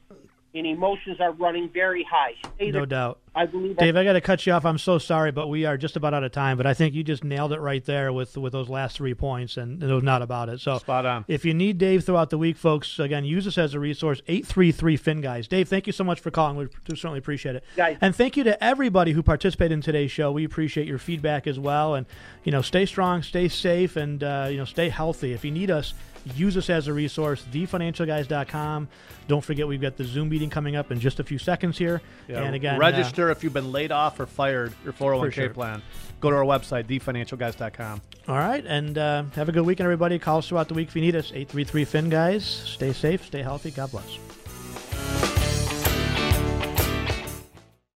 and emotions are running very high. No doubt. I believe. Dave, I got to cut you off. I'm so sorry, but we are just about out of time. But I think you just nailed it right there with with those last three points, and it was not about it. So spot on. If you need Dave throughout the week, folks, again, use us as a resource. Eight three three Fin Guys. Dave, thank you so much for calling. We certainly appreciate it. Guys. And thank you to everybody who participated in today's show. We appreciate your feedback as well. And you know, stay strong, stay safe, and uh, you know, stay healthy. If you need us, use us as a resource. TheFinancialGuys.com. Don't forget, we've got the Zoom meeting coming up in just a few seconds here. Yeah, and again, uh, if you've been laid off or fired your 401k sure. plan. Go to our website, thefinancialguys.com. All right, and uh, have a good weekend, everybody. Call us throughout the week if you need us. 833 Fin Guys. Stay safe, stay healthy. God bless.